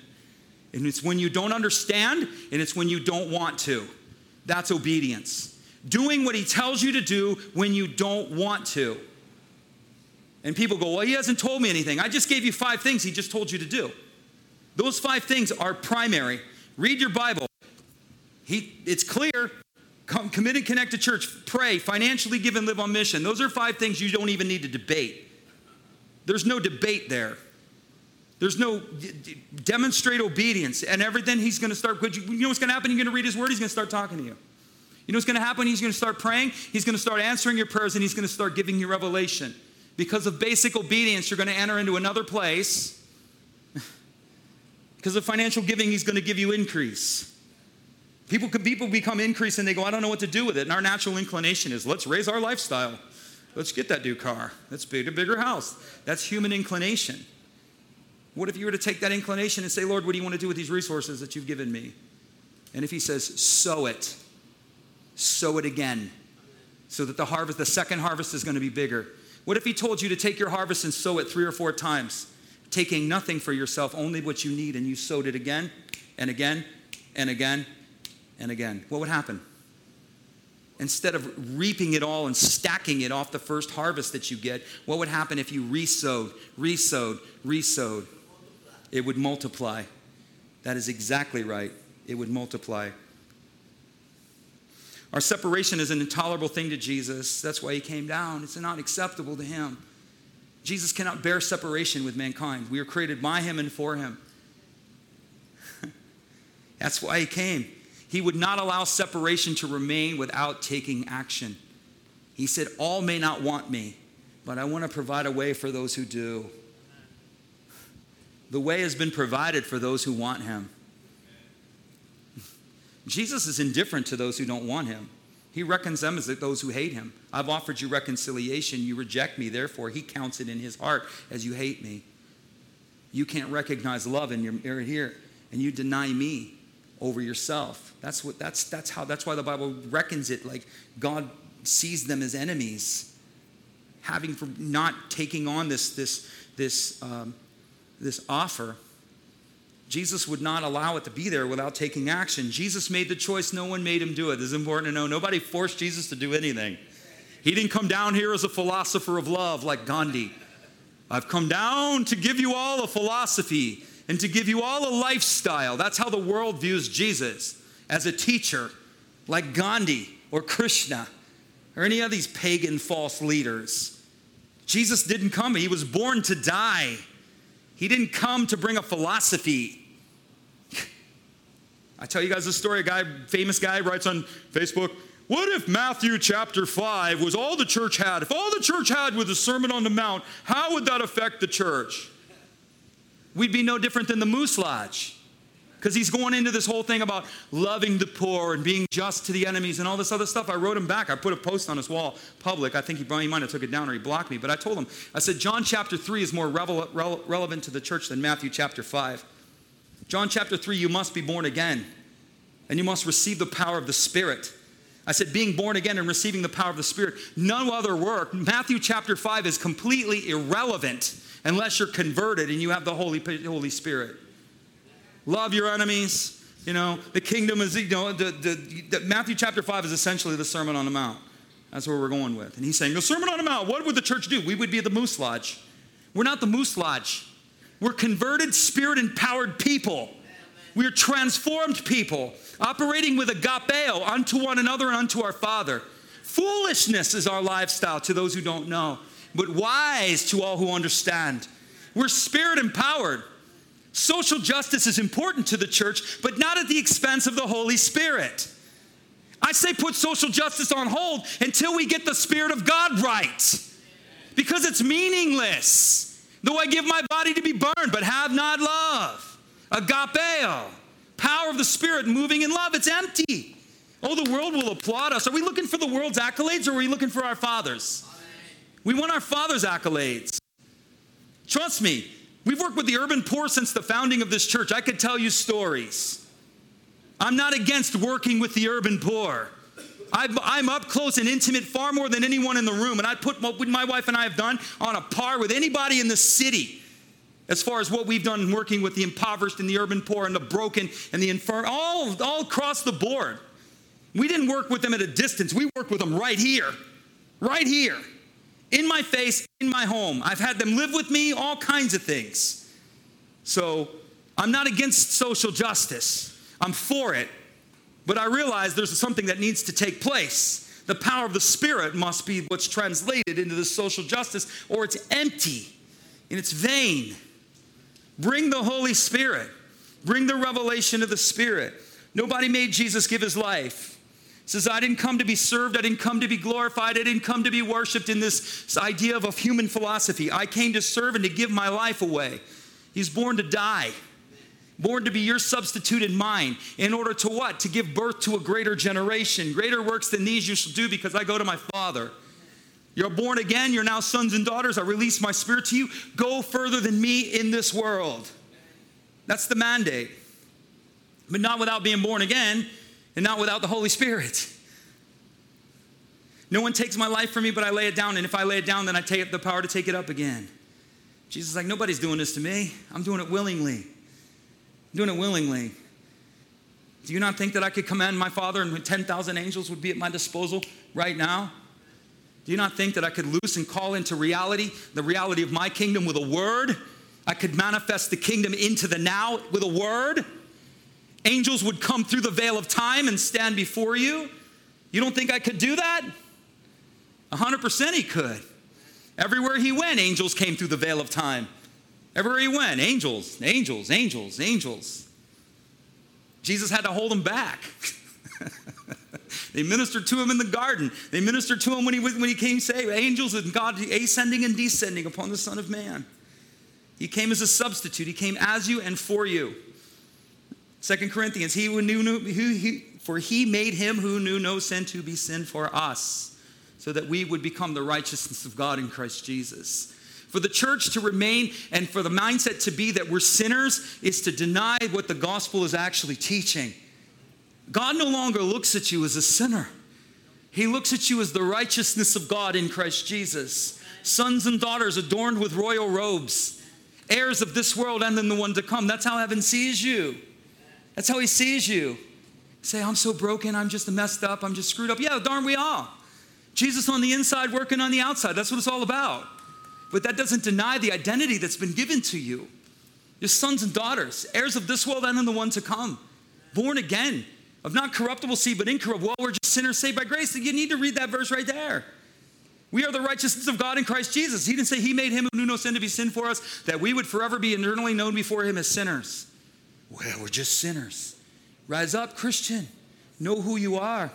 And it's when you don't understand and it's when you don't want to. That's obedience. Doing what he tells you to do when you don't want to. And people go, Well, he hasn't told me anything. I just gave you five things he just told you to do. Those five things are primary. Read your Bible. He, it's clear. Come, commit and connect to church. Pray, financially give and live on mission. Those are five things you don't even need to debate. There's no debate there. There's no demonstrate obedience and everything. He's going to start. You know what's going to happen? You're going to read his word. He's going to start talking to you. You know what's going to happen? He's going to start praying. He's going to start answering your prayers and he's going to start giving you revelation. Because of basic obedience, you're going to enter into another place. because of financial giving, He's going to give you increase. People, people become increase and they go, I don't know what to do with it. And our natural inclination is let's raise our lifestyle. Let's get that new car. Let's build a bigger house. That's human inclination. What if you were to take that inclination and say, Lord, what do you want to do with these resources that you've given me? And if He says, sow it, sow it again, so that the harvest, the second harvest is going to be bigger. What if he told you to take your harvest and sow it three or four times, taking nothing for yourself, only what you need, and you sowed it again and again and again and again? What would happen? Instead of reaping it all and stacking it off the first harvest that you get, what would happen if you resowed, resowed, resowed? It would multiply. That is exactly right. It would multiply. Our separation is an intolerable thing to Jesus. That's why he came down. It's not acceptable to him. Jesus cannot bear separation with mankind. We are created by him and for him. That's why he came. He would not allow separation to remain without taking action. He said, All may not want me, but I want to provide a way for those who do. The way has been provided for those who want him. Jesus is indifferent to those who don't want him. He reckons them as those who hate him. I've offered you reconciliation. You reject me. Therefore, he counts it in his heart as you hate me. You can't recognize love in your here, and you deny me over yourself. That's what that's that's how that's why the Bible reckons it like God sees them as enemies, having for not taking on this this this um, this offer Jesus would not allow it to be there without taking action. Jesus made the choice, no one made him do it. This is important to know. Nobody forced Jesus to do anything. He didn't come down here as a philosopher of love like Gandhi. I've come down to give you all a philosophy and to give you all a lifestyle. That's how the world views Jesus as a teacher like Gandhi or Krishna or any of these pagan false leaders. Jesus didn't come, he was born to die. He didn't come to bring a philosophy. I tell you guys this story. A guy, famous guy, writes on Facebook, what if Matthew chapter 5 was all the church had? If all the church had was the Sermon on the Mount, how would that affect the church? We'd be no different than the Moose Lodge because he's going into this whole thing about loving the poor and being just to the enemies and all this other stuff. I wrote him back. I put a post on his wall, public. I think he, probably might have took it down or he blocked me. But I told him, I said, John chapter 3 is more revel- relevant to the church than Matthew chapter 5. John chapter 3, you must be born again and you must receive the power of the Spirit. I said, being born again and receiving the power of the Spirit. No other work. Matthew chapter 5 is completely irrelevant unless you're converted and you have the Holy, Holy Spirit. Love your enemies, You know, the kingdom is, you know, the, the, the, Matthew chapter 5 is essentially the Sermon on the Mount. That's where we're going with. And he's saying, the Sermon on the Mount, what would the church do? We would be the Moose Lodge. We're not the Moose Lodge. We're converted, spirit empowered people. We are transformed people, operating with agapeo unto one another and unto our Father. Foolishness is our lifestyle to those who don't know, but wise to all who understand. We're spirit empowered. Social justice is important to the church, but not at the expense of the Holy Spirit. I say put social justice on hold until we get the Spirit of God right, because it's meaningless. Though I give my body to be burned, but have not love. Agapeo, power of the Spirit moving in love, it's empty. Oh, the world will applaud us. Are we looking for the world's accolades or are we looking for our Father's? We want our Father's accolades. Trust me, We've worked with the urban poor since the founding of this church. I could tell you stories. I'm not against working with the urban poor. I'm up close and intimate far more than anyone in the room. And I put what my wife and I have done on a par with anybody in the city as far as what we've done working with the impoverished and the urban poor and the broken and the infirm, all, all across the board. We didn't work with them at a distance, we worked with them right here, right here in my face, in my home. I've had them live with me, all kinds of things. So I'm not against social justice, I'm for it. But I realize there's something that needs to take place. The power of the Spirit must be what's translated into the social justice, or it's empty and it's vain. Bring the Holy Spirit, bring the revelation of the Spirit. Nobody made Jesus give his life says, I didn't come to be served, I didn't come to be glorified, I didn't come to be worshiped in this idea of a human philosophy. I came to serve and to give my life away. He's born to die, born to be your substitute and mine. In order to what? To give birth to a greater generation. Greater works than these you shall do because I go to my Father. You're born again, you're now sons and daughters. I release my spirit to you. Go further than me in this world. That's the mandate. But not without being born again and not without the Holy Spirit. No one takes my life from me, but I lay it down. And if I lay it down, then I take up the power to take it up again. Jesus is like, nobody's doing this to me. I'm doing it willingly. I'm doing it willingly. Do you not think that I could command my Father and 10,000 angels would be at my disposal right now? Do you not think that I could loose and call into reality the reality of my kingdom with a word? I could manifest the kingdom into the now with a word? Angels would come through the veil of time and stand before you. You don't think I could do that? 100% he could. Everywhere he went, angels came through the veil of time. Everywhere he went, angels, angels, angels, angels. Jesus had to hold them back. they ministered to him in the garden. They ministered to him when he, when he came, say, angels and God ascending and descending upon the Son of Man. He came as a substitute. He came as you and for you. Second Corinthians, he who knew, who he, for he made him who knew no sin to be sin for us, so that we would become the righteousness of God in Christ Jesus. For the church to remain and for the mindset to be that we're sinners is to deny what the gospel is actually teaching. God no longer looks at you as a sinner. He looks at you as the righteousness of God in Christ Jesus. Sons and daughters adorned with royal robes, heirs of this world and then the one to come. That's how heaven sees you. That's how he sees you. Say, I'm so broken, I'm just messed up, I'm just screwed up. Yeah, darn we all. Jesus on the inside, working on the outside. That's what it's all about. But that doesn't deny the identity that's been given to you. Your sons and daughters, heirs of this world and in the one to come. Born again, of not corruptible seed, but incorruptible. Well, we're just sinners saved by grace. You need to read that verse right there. We are the righteousness of God in Christ Jesus. He didn't say he made him who knew no sin to be sin for us, that we would forever be eternally known before him as sinners. Well, we're just sinners. Rise up, Christian. Know who you are.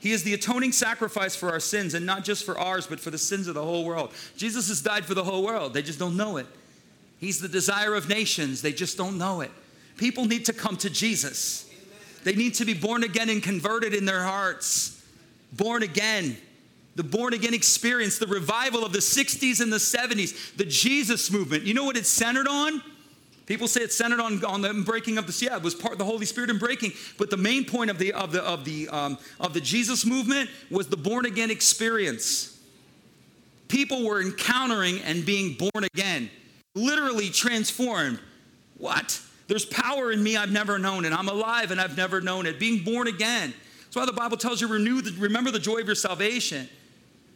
He is the atoning sacrifice for our sins, and not just for ours, but for the sins of the whole world. Jesus has died for the whole world. They just don't know it. He's the desire of nations. They just don't know it. People need to come to Jesus. They need to be born again and converted in their hearts. Born again. The born again experience, the revival of the 60s and the 70s, the Jesus movement. You know what it's centered on? People say it's centered on, on the breaking of the yeah, it was part of the Holy Spirit in breaking. But the main point of the of the of the um, of the Jesus movement was the born again experience. People were encountering and being born again, literally transformed. What? There's power in me I've never known, and I'm alive and I've never known it. Being born again. That's why the Bible tells you renew the, remember the joy of your salvation.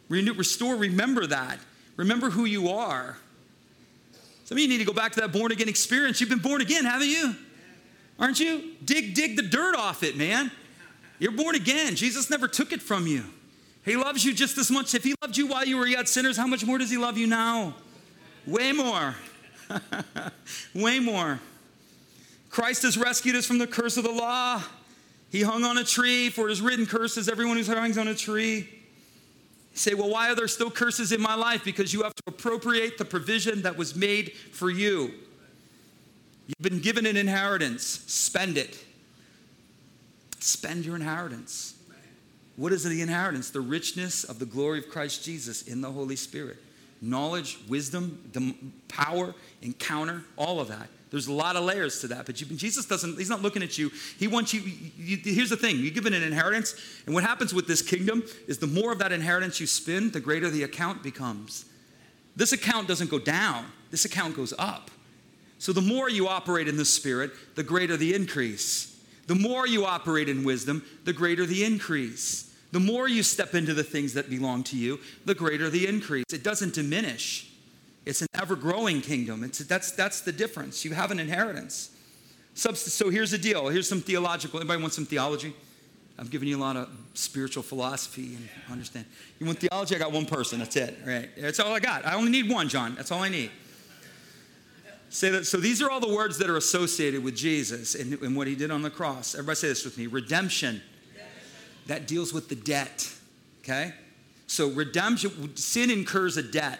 Renew, restore, remember that. Remember who you are. Some of you need to go back to that born again experience. You've been born again, haven't you? Aren't you? Dig, dig the dirt off it, man. You're born again. Jesus never took it from you. He loves you just as much. If he loved you while you were yet sinners, how much more does he love you now? Way more. Way more. Christ has rescued us from the curse of the law. He hung on a tree, for it is written, curses everyone who hangs on a tree. You say, well, why are there still curses in my life? Because you have to appropriate the provision that was made for you. You've been given an inheritance, spend it. Spend your inheritance. What is the inheritance? The richness of the glory of Christ Jesus in the Holy Spirit. Knowledge, wisdom, the power, encounter, all of that. There's a lot of layers to that, but you, Jesus doesn't, he's not looking at you. He wants you, you, here's the thing, you're given an inheritance, and what happens with this kingdom is the more of that inheritance you spend, the greater the account becomes. This account doesn't go down, this account goes up. So the more you operate in the Spirit, the greater the increase. The more you operate in wisdom, the greater the increase. The more you step into the things that belong to you, the greater the increase. It doesn't diminish. It's an ever growing kingdom. It's, that's, that's the difference. You have an inheritance. So here's the deal. Here's some theological. Anybody want some theology? I've given you a lot of spiritual philosophy and understand. You want theology? I got one person. That's it. All right. That's all I got. I only need one, John. That's all I need. Say that. So these are all the words that are associated with Jesus and, and what he did on the cross. Everybody say this with me. Redemption. That deals with the debt. Okay? So redemption, sin incurs a debt.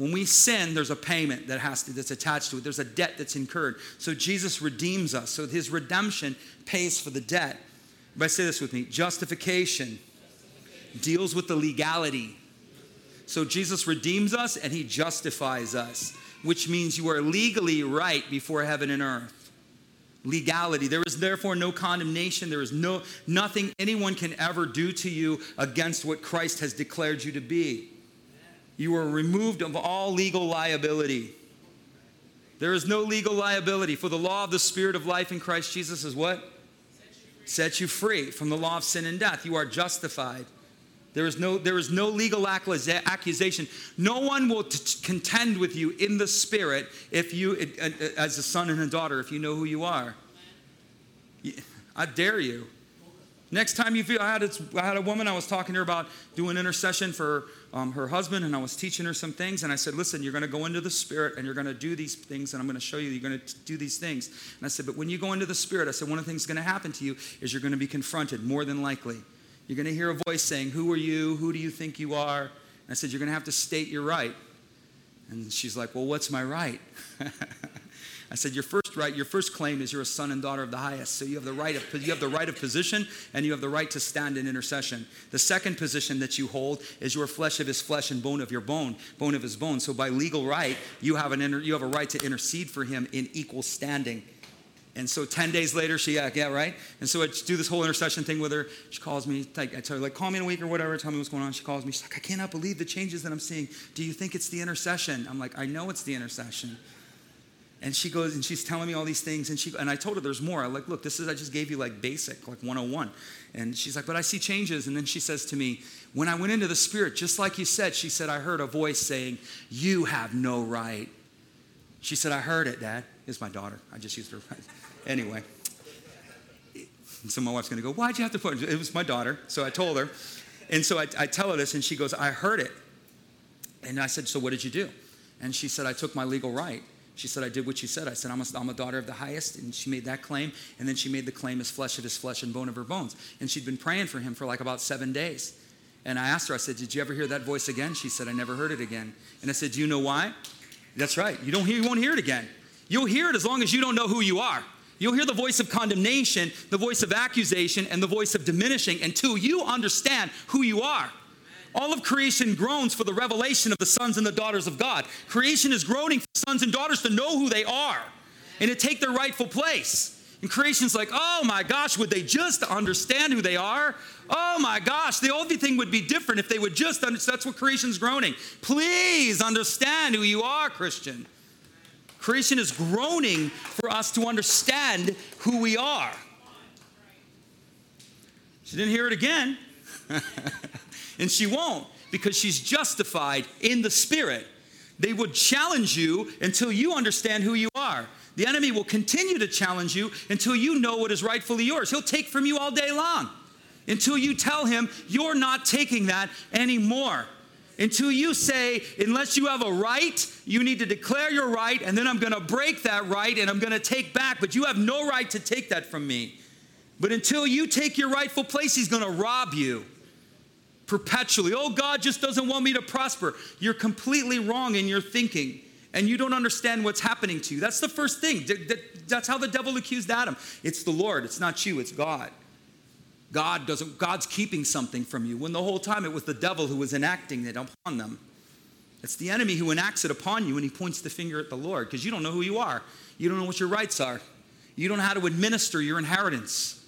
When we sin, there's a payment that has to, that's attached to it. There's a debt that's incurred. So Jesus redeems us. So his redemption pays for the debt. But say this with me justification deals with the legality. So Jesus redeems us and he justifies us, which means you are legally right before heaven and earth. Legality. There is therefore no condemnation. There is no nothing anyone can ever do to you against what Christ has declared you to be. You are removed of all legal liability. There is no legal liability, for the law of the Spirit of life in Christ Jesus is what? Set you free from the law of sin and death. You are justified. There is no, there is no legal accusation. No one will t- contend with you in the Spirit if you, uh, uh, uh, as a son and a daughter, if you know who you are. I dare you. Next time you feel, I had, I had a woman, I was talking to her about doing intercession for um, her husband, and I was teaching her some things. And I said, Listen, you're going to go into the Spirit and you're going to do these things, and I'm going to show you you're going to do these things. And I said, But when you go into the Spirit, I said, One of the things going to happen to you is you're going to be confronted more than likely. You're going to hear a voice saying, Who are you? Who do you think you are? And I said, You're going to have to state your right. And she's like, Well, what's my right? I said, your first right, your first claim is you're a son and daughter of the highest. So you have the right of you have the right of position and you have the right to stand in intercession. The second position that you hold is your flesh of his flesh and bone of your bone, bone of his bone. So by legal right, you have an inter, you have a right to intercede for him in equal standing. And so 10 days later, she, yeah, yeah, right? And so I do this whole intercession thing with her. She calls me, like, I tell her, like, call me in a week or whatever, tell me what's going on. She calls me, she's like, I cannot believe the changes that I'm seeing. Do you think it's the intercession? I'm like, I know it's the intercession. And she goes and she's telling me all these things. And she and I told her there's more. I like, look, this is I just gave you like basic, like 101. And she's like, but I see changes. And then she says to me, when I went into the spirit, just like you said, she said, I heard a voice saying, You have no right. She said, I heard it, Dad. It's my daughter. I just used her. anyway. So my wife's gonna go, Why'd you have to put it? It was my daughter. So I told her. And so I, I tell her this, and she goes, I heard it. And I said, So what did you do? And she said, I took my legal right she said, I did what you said. I said, I'm a, I'm a daughter of the highest. And she made that claim. And then she made the claim as flesh of his flesh and bone of her bones. And she'd been praying for him for like about seven days. And I asked her, I said, Did you ever hear that voice again? She said, I never heard it again. And I said, Do you know why? That's right. You, don't hear, you won't hear it again. You'll hear it as long as you don't know who you are. You'll hear the voice of condemnation, the voice of accusation, and the voice of diminishing until you understand who you are. All of creation groans for the revelation of the sons and the daughters of God. Creation is groaning for sons and daughters to know who they are and to take their rightful place. And creation's like, oh my gosh, would they just understand who they are? Oh my gosh, the only thing would be different if they would just understand. That's what creation's groaning. Please understand who you are, Christian. Creation is groaning for us to understand who we are. She didn't hear it again. and she won't because she's justified in the Spirit. They would challenge you until you understand who you are. The enemy will continue to challenge you until you know what is rightfully yours. He'll take from you all day long until you tell him you're not taking that anymore. Until you say, unless you have a right, you need to declare your right, and then I'm to break that right and I'm to take back, but you have no right to take that from me. But until you take your rightful place, he's to rob you perpetually. Oh, God just doesn't want me to prosper. You're completely wrong in your thinking and you don't understand what's happening to you. That's the first thing. That's how the devil accused Adam. It's the Lord, it's not you, it's God. God doesn't God's keeping something from you when the whole time it was the devil who was enacting it upon them. It's the enemy who enacts it upon you and he points the finger at the Lord because you don't know who you are. You don't know what your rights are. You don't know how to administer your inheritance.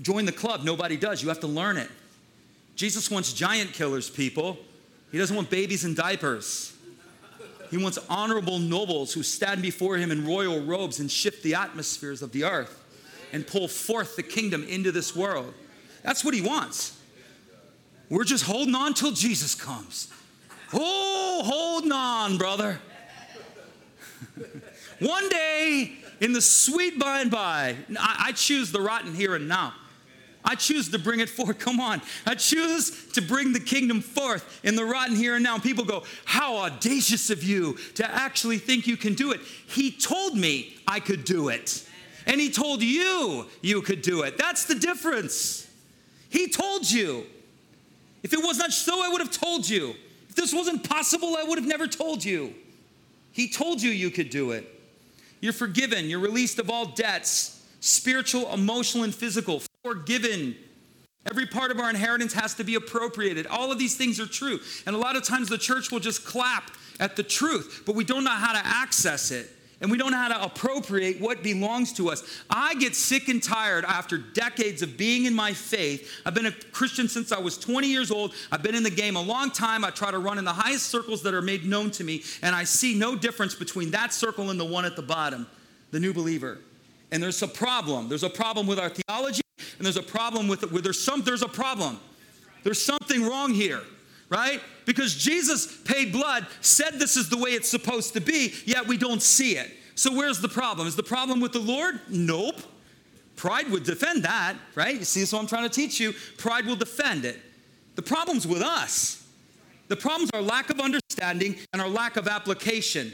Join the club, nobody does. You have to learn it. Jesus wants giant killers, people. He doesn't want babies in diapers. He wants honorable nobles who stand before him in royal robes and shift the atmospheres of the earth and pull forth the kingdom into this world. That's what he wants. We're just holding on till Jesus comes. Oh, holding on, brother. One day in the sweet by and by, I, I choose the rotten here and now. I choose to bring it forth. Come on. I choose to bring the kingdom forth in the rotten here and now. And people go, How audacious of you to actually think you can do it. He told me I could do it. And He told you you could do it. That's the difference. He told you. If it was not so, I would have told you. If this wasn't possible, I would have never told you. He told you you could do it. You're forgiven. You're released of all debts spiritual, emotional, and physical forgiven. Every part of our inheritance has to be appropriated. All of these things are true. And a lot of times the church will just clap at the truth, but we don't know how to access it. And we don't know how to appropriate what belongs to us. I get sick and tired after decades of being in my faith. I've been a Christian since I was 20 years old. I've been in the game a long time. I try to run in the highest circles that are made known to me, and I see no difference between that circle and the one at the bottom, the new believer. And there's a problem. There's a problem with our theology and there's a problem with it. Where there's some, there's a problem. There's something wrong here, right? Because Jesus paid blood, said this is the way it's supposed to be, yet we don't see it. So where's the problem? Is the problem with the Lord? Nope. Pride would defend that, right? You see, so I'm trying to teach you. Pride will defend it. The problem's with us. The problem's our lack of understanding and our lack of application.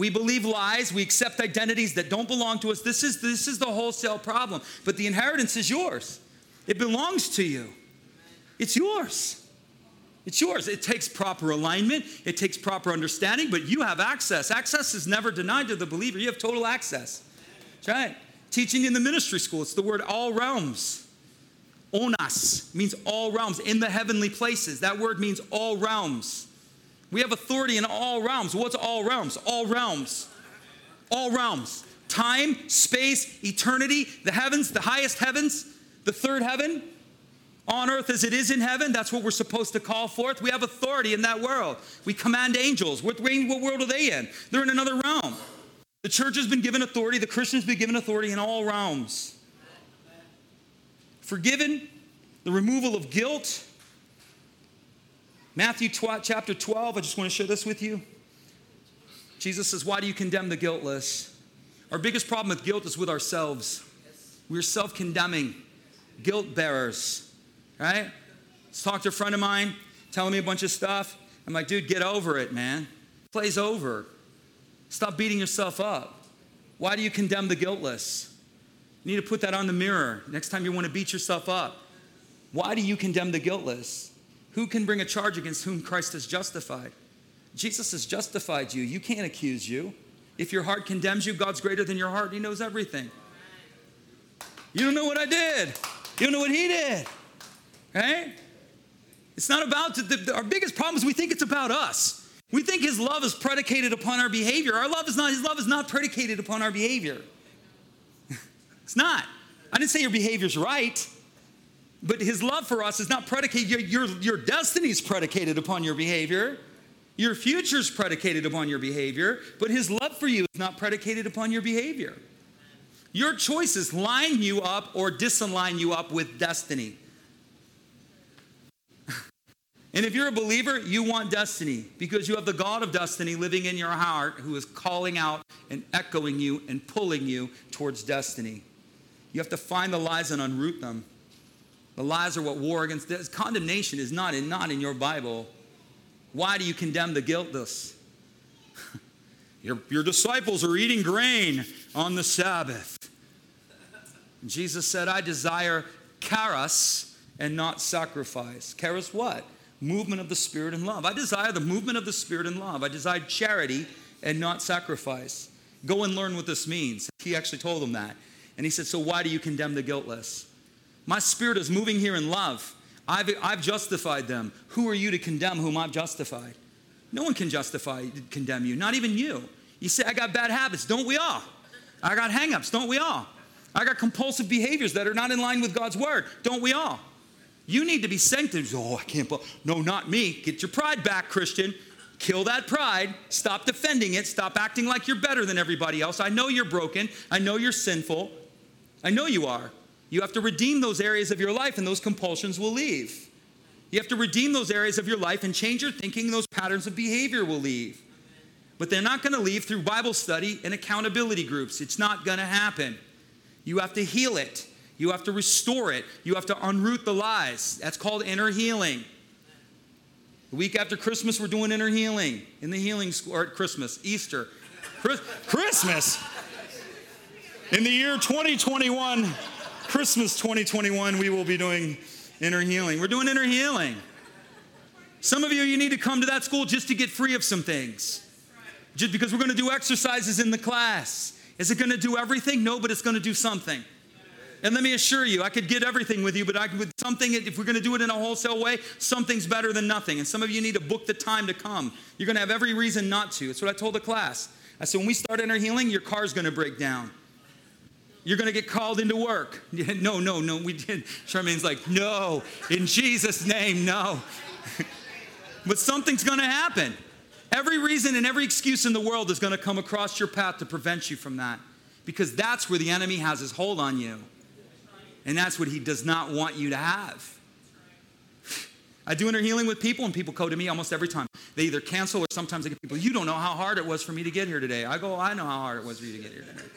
We believe lies. We accept identities that don't belong to us. This is, this is the wholesale problem. But the inheritance is yours, it belongs to you. It's yours. It's yours. It takes proper alignment, it takes proper understanding, but you have access. Access is never denied to the believer. You have total access. That's right. Teaching in the ministry school, it's the word all realms. Onas means all realms in the heavenly places. That word means all realms. We have authority in all realms. What's all realms? All realms. All realms. Time, space, eternity, the heavens, the highest heavens, the third heaven, on earth as it is in heaven. That's what we're supposed to call forth. We have authority in that world. We command angels. What, what world are they in? They're in another realm. The church has been given authority, the Christians been given authority in all realms. Forgiven, the removal of guilt, Matthew chapter 12, I just want to share this with you. Jesus says, Why do you condemn the guiltless? Our biggest problem with guilt is with ourselves. We're self condemning, guilt bearers, right? Let's talk to a friend of mine telling me a bunch of stuff. I'm like, dude, get over it, man. Play's over. Stop beating yourself up. Why do you condemn the guiltless? You need to put that on the mirror next time you want to beat yourself up. Why do you condemn the guiltless? Who can bring a charge against whom Christ has justified? Jesus has justified you. You can't accuse you. If your heart condemns you, God's greater than your heart. He knows everything. You don't know what I did. You don't know what He did. Right? It's not about the, the, our biggest problem is we think it's about us. We think His love is predicated upon our behavior. Our love is not. His love is not predicated upon our behavior. it's not. I didn't say your behavior's right. But his love for us is not predicated, your, your, your destiny is predicated upon your behavior. Your future is predicated upon your behavior, but his love for you is not predicated upon your behavior. Your choices line you up or disalign you up with destiny. And if you're a believer, you want destiny because you have the God of destiny living in your heart who is calling out and echoing you and pulling you towards destiny. You have to find the lies and unroot them. The lies are what war against this. Condemnation is not in, not in your Bible. Why do you condemn the guiltless? your, your disciples are eating grain on the Sabbath. Jesus said, I desire charis and not sacrifice. Charis what? movement of the Spirit and love. I desire the movement of the Spirit and love. I desire charity and not sacrifice. Go and learn what this means. He actually told them that. And he said, So why do you condemn the guiltless? My spirit is moving here in love. I've, I've justified them. Who are you to condemn whom I've justified? No one can justify, condemn you, not even you. You say, I got bad habits. Don't we all? I got hangups. Don't we all? I got compulsive behaviors that are not in line with God's word. Don't we all? You need to be sanctified. Oh, I can't. No, not me. Get your pride back, Christian. Kill that pride. Stop defending it. Stop acting like you're better than everybody else. I know you're broken. I know you're sinful. I know you are. You have to redeem those areas of your life, and those compulsions will leave. You have to redeem those areas of your life and change your thinking, those patterns of behavior will leave. But they're not going to leave through Bible study and accountability groups. It's not going to happen. You have to heal it. You have to restore it. You have to unroot the lies. That's called inner healing. The week after Christmas, we're doing inner healing in the healing school, or Christmas, Easter. Christmas! In the year 2021, Christmas 2021, we will be doing inner healing. We're doing inner healing. Some of you, you need to come to that school just to get free of some things. Just because we're going to do exercises in the class. Is it going to do everything? No, but it's going to do something. And let me assure you, I could get everything with you, but I with something, if we're going to do it in a wholesale way, something's better than nothing. And some of you need to book the time to come. You're going to have every reason not to. That's what I told the class. I said, when we start inner healing, your car's going to break down. You're going to get called into work. no, no, no, we didn't. Charmaine's like, no, in Jesus' name, no. but something's going to happen. Every reason and every excuse in the world is going to come across your path to prevent you from that because that's where the enemy has his hold on you. And that's what he does not want you to have. I do inner healing with people, and people come to me almost every time. They either cancel or sometimes they get people, you don't know how hard it was for me to get here today. I go, I know how hard it was for you to get here today.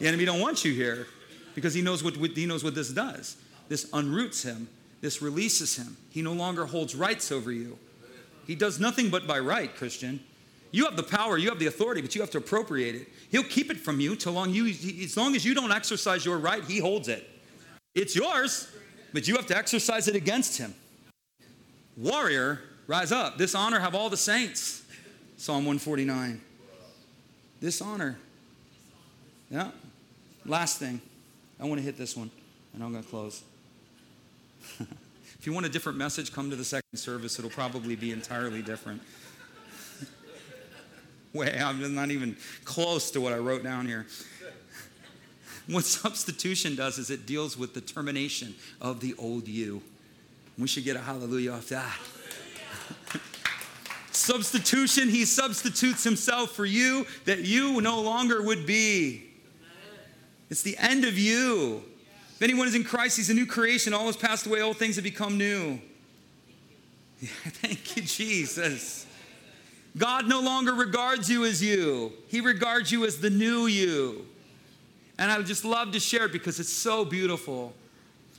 The enemy don't want you here because he knows what, he knows what this does. This unroots him. This releases him. He no longer holds rights over you. He does nothing but by right, Christian. You have the power, you have the authority, but you have to appropriate it. He'll keep it from you till long you, as long as you don't exercise your right, he holds it. It's yours, but you have to exercise it against him. Warrior, rise up. This honor have all the saints. Psalm 149. This honor. Yeah. Last thing. I want to hit this one, and I'm going to close. if you want a different message, come to the second service. It'll probably be entirely different way. I'm not even close to what I wrote down here. What substitution does is it deals with the termination of the old you. We should get a hallelujah off that. substitution, he substitutes himself for you that you no longer would be. It's the end of you. If anyone is in Christ, he's a new creation. All has passed away, all things have become new. Thank you, Jesus. God no longer regards you as you, He regards you as the new you. And I would just love to share it because it's so beautiful.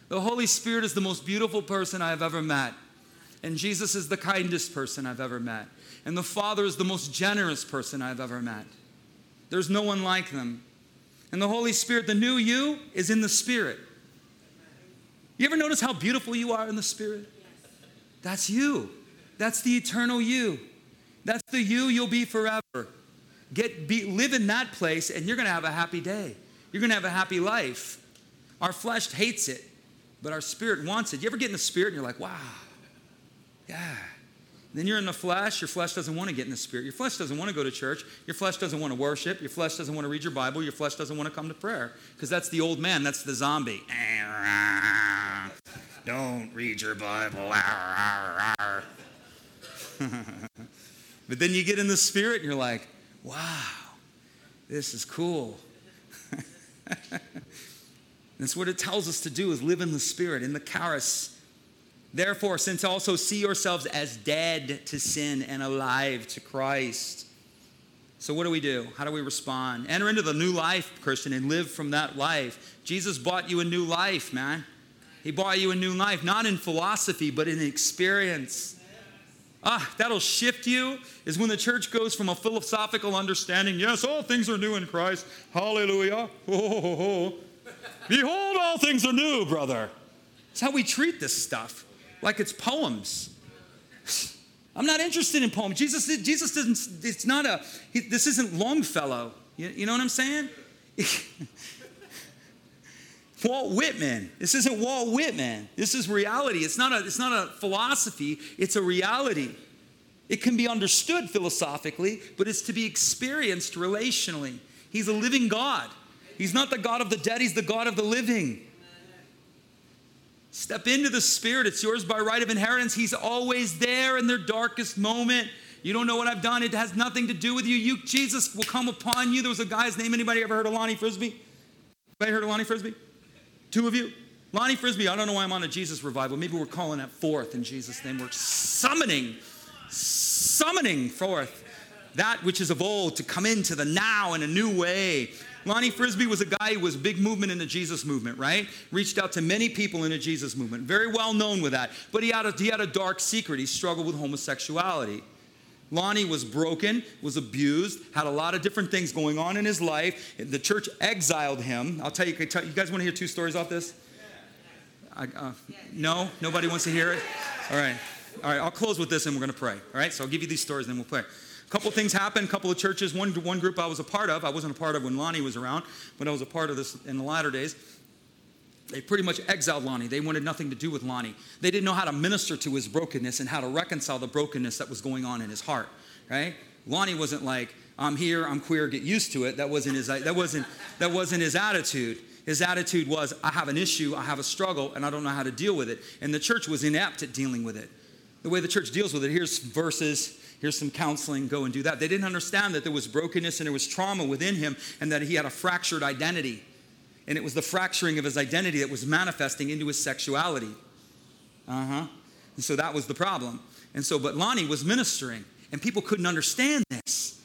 The Holy Spirit is the most beautiful person I've ever met. And Jesus is the kindest person I've ever met. And the Father is the most generous person I've ever met. There's no one like them. And the Holy Spirit, the new you, is in the Spirit. You ever notice how beautiful you are in the Spirit? That's you. That's the eternal you. That's the you you'll be forever. Get be, live in that place and you're going to have a happy day. You're going to have a happy life. Our flesh hates it, but our spirit wants it. You ever get in the spirit and you're like, "Wow. Yeah." Then you're in the flesh. Your flesh doesn't want to get in the spirit. Your flesh doesn't want to go to church. Your flesh doesn't want to worship. Your flesh doesn't want to read your Bible. Your flesh doesn't want to come to prayer because that's the old man. That's the zombie. Don't read your Bible. but then you get in the spirit and you're like, wow, this is cool. That's what it tells us to do is live in the spirit, in the charis. Therefore, since also see yourselves as dead to sin and alive to Christ. So, what do we do? How do we respond? Enter into the new life, Christian, and live from that life. Jesus bought you a new life, man. He bought you a new life, not in philosophy, but in experience. Ah, that'll shift you is when the church goes from a philosophical understanding, yes, all things are new in Christ. Hallelujah. Behold, all things are new, brother. It's how we treat this stuff, like it's poems. I'm not interested in poems. Jesus, Jesus doesn't, it's not a, he, this isn't Longfellow. You, you know what I'm saying? Walt Whitman. This isn't Walt Whitman. This is reality. It's not, a, it's not a philosophy, it's a reality. It can be understood philosophically, but it's to be experienced relationally. He's a living God. He's not the God of the dead, He's the God of the living. Step into the Spirit. It's yours by right of inheritance. He's always there in their darkest moment. You don't know what I've done. It has nothing to do with you. You Jesus will come upon you. There was a guy's name. Anybody ever heard of Lonnie Frisbee? Anybody heard of Lonnie Frisbee? Two of you? Lonnie Frisbee, I don't know why I'm on a Jesus revival. Maybe we're calling that forth in Jesus' name. We're summoning, summoning forth that which is of old to come into the now in a new way. Lonnie Frisbee was a guy who was big movement in the Jesus movement, right? Reached out to many people in the Jesus movement. Very well known with that. But he had a, he had a dark secret. He struggled with homosexuality. Lonnie was broken, was abused, had a lot of different things going on in his life. The church exiled him. I'll tell you, you guys want to hear two stories off this? I, uh, no? Nobody wants to hear it? All right. All right, I'll close with this and we're going to pray. All right, so I'll give you these stories and then we'll pray. Couple things happened, couple of churches. One, one group I was a part of, I wasn't a part of when Lonnie was around, but I was a part of this in the latter days. They pretty much exiled Lonnie. They wanted nothing to do with Lonnie. They didn't know how to minister to his brokenness and how to reconcile the brokenness that was going on in his heart, right? Lonnie wasn't like, I'm here, I'm queer, get used to it. That wasn't his, that wasn't, that wasn't his attitude. His attitude was, I have an issue, I have a struggle, and I don't know how to deal with it. And the church was inept at dealing with it. The way the church deals with it, here's verses, here's some counseling, go and do that. They didn't understand that there was brokenness and there was trauma within him and that he had a fractured identity and it was the fracturing of his identity that was manifesting into his sexuality. Uh huh. And so that was the problem. And so, but Lonnie was ministering, and people couldn't understand this.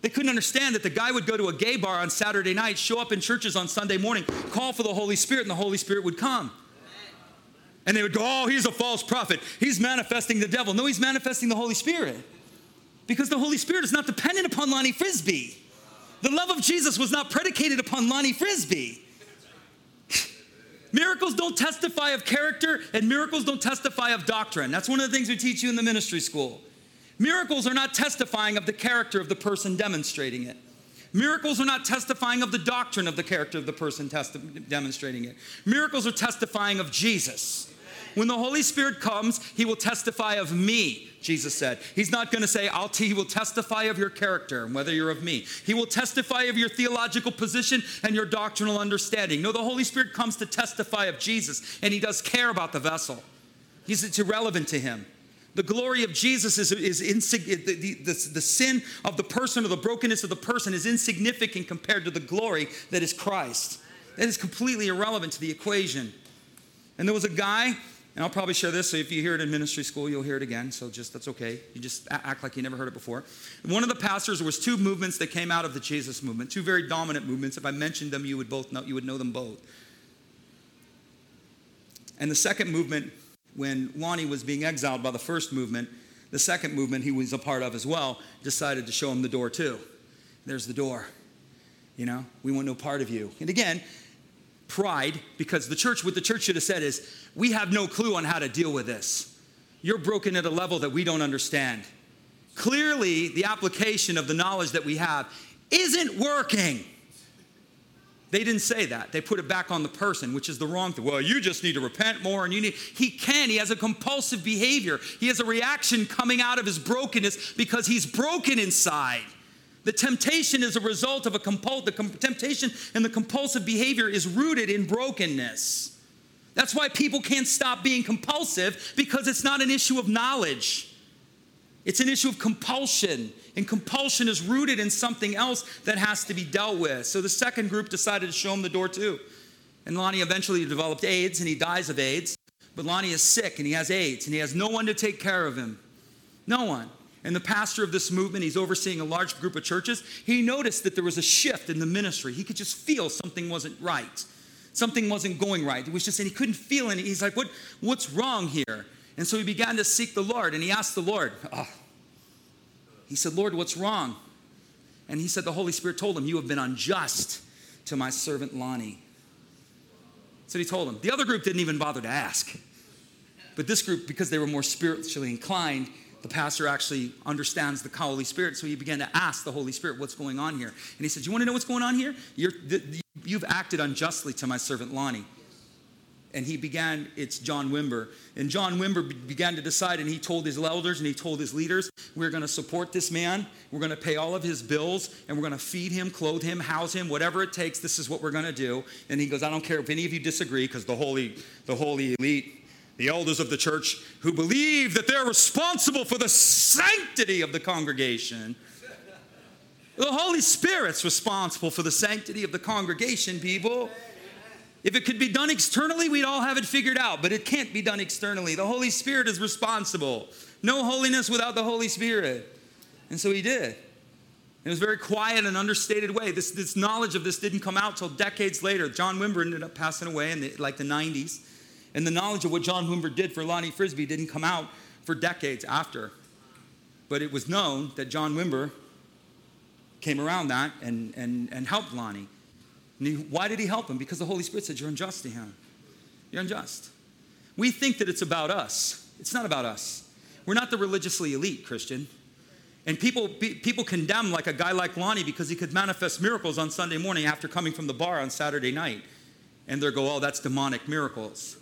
They couldn't understand that the guy would go to a gay bar on Saturday night, show up in churches on Sunday morning, call for the Holy Spirit, and the Holy Spirit would come. And they would go, Oh, he's a false prophet. He's manifesting the devil. No, he's manifesting the Holy Spirit. Because the Holy Spirit is not dependent upon Lonnie Frisbee. The love of Jesus was not predicated upon Lonnie Frisbee. Miracles don't testify of character, and miracles don't testify of doctrine. That's one of the things we teach you in the ministry school. Miracles are not testifying of the character of the person demonstrating it. Miracles are not testifying of the doctrine of the character of the person testi- demonstrating it. Miracles are testifying of Jesus. When the Holy Spirit comes, he will testify of me, Jesus said. He's not going to say, I'll t- he will testify of your character and whether you're of me. He will testify of your theological position and your doctrinal understanding. No, the Holy Spirit comes to testify of Jesus, and he does care about the vessel. He's, it's irrelevant to him. The glory of Jesus is, is the, the, the, the sin of the person or the brokenness of the person is insignificant compared to the glory that is Christ. That is completely irrelevant to the equation. And there was a guy and I'll probably share this, so if you hear it in ministry school, you'll hear it again. So just that's okay. You just act like you never heard it before. One of the pastors, was two movements that came out of the Jesus movement, two very dominant movements. If I mentioned them, you would both know, you would know them both. And the second movement, when Lonnie was being exiled by the first movement, the second movement he was a part of as well, decided to show him the door too. There's the door. You know, we want no part of you. And again, pride because the church, what the church should have said is, we have no clue on how to deal with this. You're broken at a level that we don't understand. Clearly, the application of the knowledge that we have isn't working. They didn't say that. They put it back on the person, which is the wrong thing. Well, you just need to repent more and you need he can. He has a compulsive behavior. He has a reaction coming out of his brokenness because he's broken inside. The temptation is a result of a compul- the com- temptation and the compulsive behavior is rooted in brokenness. That's why people can't stop being compulsive because it's not an issue of knowledge. It's an issue of compulsion, and compulsion is rooted in something else that has to be dealt with. So the second group decided to show him the door too. And Lonnie eventually developed AIDS, and he dies of AIDS. But Lonnie is sick, and he has AIDS, and he has no one to take care of him. No one. And the pastor of this movement, he's overseeing a large group of churches. He noticed that there was a shift in the ministry. He could just feel something wasn't right. Something wasn't going right. It was just, and he couldn't feel it. He's like, what, what's wrong here? And so he began to seek the Lord, and he asked the Lord, oh. he said, Lord, what's wrong? And he said, the Holy Spirit told him, You have been unjust to my servant Lonnie. So he told him. The other group didn't even bother to ask. But this group, because they were more spiritually inclined, the pastor actually understands the Holy Spirit. So he began to ask the Holy Spirit, What's going on here? And he said, You want to know what's going on here? you have acted unjustly to my servant Lonnie and he began, it's John Wimber. And John Wimber began to decide, and he told his elders and he told his leaders, we're going to support this man. We're going to pay all of his bills, and we're going to feed him, clothe him, house him, whatever it takes. This is what we're going to do. And he goes, I don't care if any of you disagree, because the holy, the holy elite, the elders of the church who believe that they're responsible for the sanctity of the congregation. The Holy Spirit's responsible for the sanctity of the congregation, people. If it could be done externally, we'd all have it figured out, but it can't be done externally. The Holy Spirit is responsible. No holiness without the Holy Spirit. And so he did. In a very quiet and understated way. This, this knowledge of this didn't come out till decades later. John Wimber ended up passing away in the, like the 90s. And the knowledge of what John Wimber did for Lonnie Frisbee didn't come out for decades after. But it was known that John Wimber came around that and, and, and helped Lonnie. He, why did he help him? Because the Holy Spirit said, You're unjust to him. You're unjust. We think that it's about us. It's not about us. We're not the religiously elite, Christian. And people, people condemn like a guy like Lonnie because he could manifest miracles on Sunday morning after coming from the bar on Saturday night. And they go, oh, that's demonic miracles.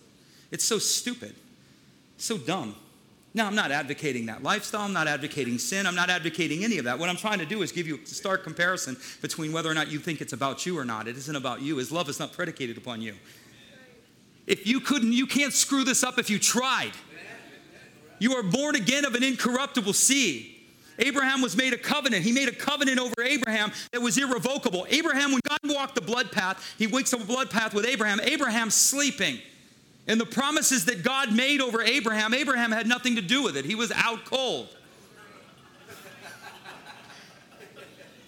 It's so stupid, so dumb. Now, I'm not advocating that lifestyle. I'm not advocating sin. I'm not advocating any of that. What I'm trying to do is give you a stark comparison between whether or not you think it's about you or not. It isn't about you. His love is not predicated upon you. If you couldn't, you can't screw this up if you tried. You are born again of an incorruptible seed. Abraham was made a covenant. He made a covenant over Abraham that was irrevocable. Abraham, when God walked the blood path, he wakes up a blood path with Abraham. Abraham's sleeping. And the promises that God made over Abraham, Abraham had nothing to do with it. He was out cold.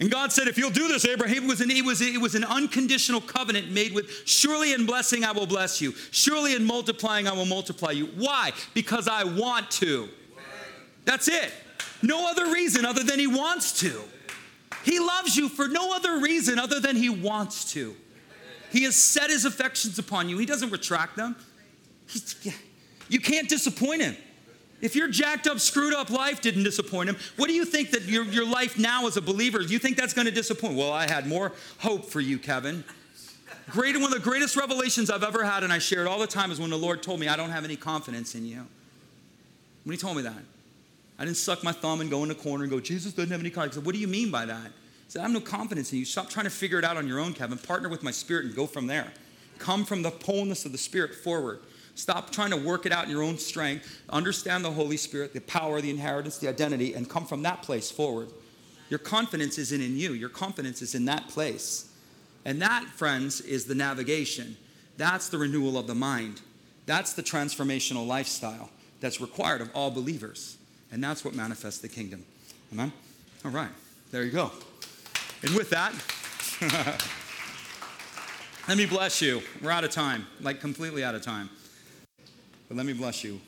And God said, if you'll do this, Abraham, was, an, it, was, it was an unconditional covenant made with, surely in blessing I will bless you. Surely in multiplying I will multiply you. Why? Because I want to. That's it. No other reason other than he wants to. He loves you for no other reason other than he wants to. He has set his affections upon you. He doesn't retract them. You can't disappoint him. If your jacked up, screwed up life didn't disappoint him, what do you think that your, your life now as a believer, do you think that's going to disappoint? Well, I had more hope for you, Kevin. Great, one of the greatest revelations I've ever had, and I share it all the time, is when the Lord told me, I don't have any confidence in you. When He told me that, I didn't suck my thumb and go in the corner and go, Jesus doesn't have any confidence. I said, What do you mean by that? He said, I have no confidence in you. Stop trying to figure it out on your own, Kevin. Partner with my spirit and go from there. Come from the wholeness of the spirit forward. Stop trying to work it out in your own strength. Understand the Holy Spirit, the power, the inheritance, the identity, and come from that place forward. Your confidence isn't in you, your confidence is in that place. And that, friends, is the navigation. That's the renewal of the mind. That's the transformational lifestyle that's required of all believers. And that's what manifests the kingdom. Amen? All right, there you go. And with that, let me bless you. We're out of time, like completely out of time. But let me bless you.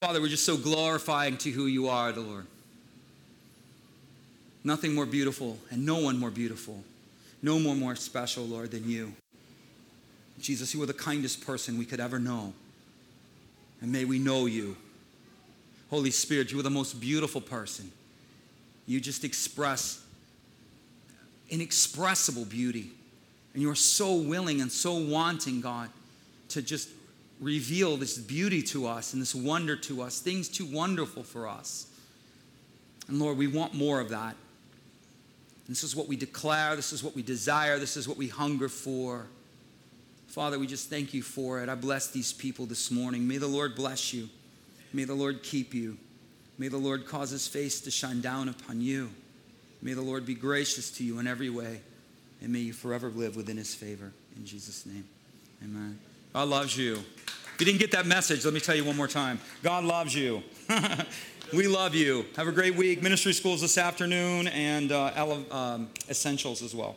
Father, we're just so glorifying to who you are, the Lord. Nothing more beautiful and no one more beautiful. No more more special, Lord, than you. Jesus, you are the kindest person we could ever know. And may we know you. Holy Spirit, you are the most beautiful person. You just express inexpressible beauty. And you are so willing and so wanting, God, to just reveal this beauty to us and this wonder to us, things too wonderful for us. And Lord, we want more of that. This is what we declare, this is what we desire, this is what we hunger for. Father, we just thank you for it. I bless these people this morning. May the Lord bless you. May the Lord keep you. May the Lord cause his face to shine down upon you. May the Lord be gracious to you in every way. And may you forever live within his favor. In Jesus' name. Amen. God loves you. If you didn't get that message, let me tell you one more time. God loves you. we love you. Have a great week. Ministry schools this afternoon and uh, um, essentials as well.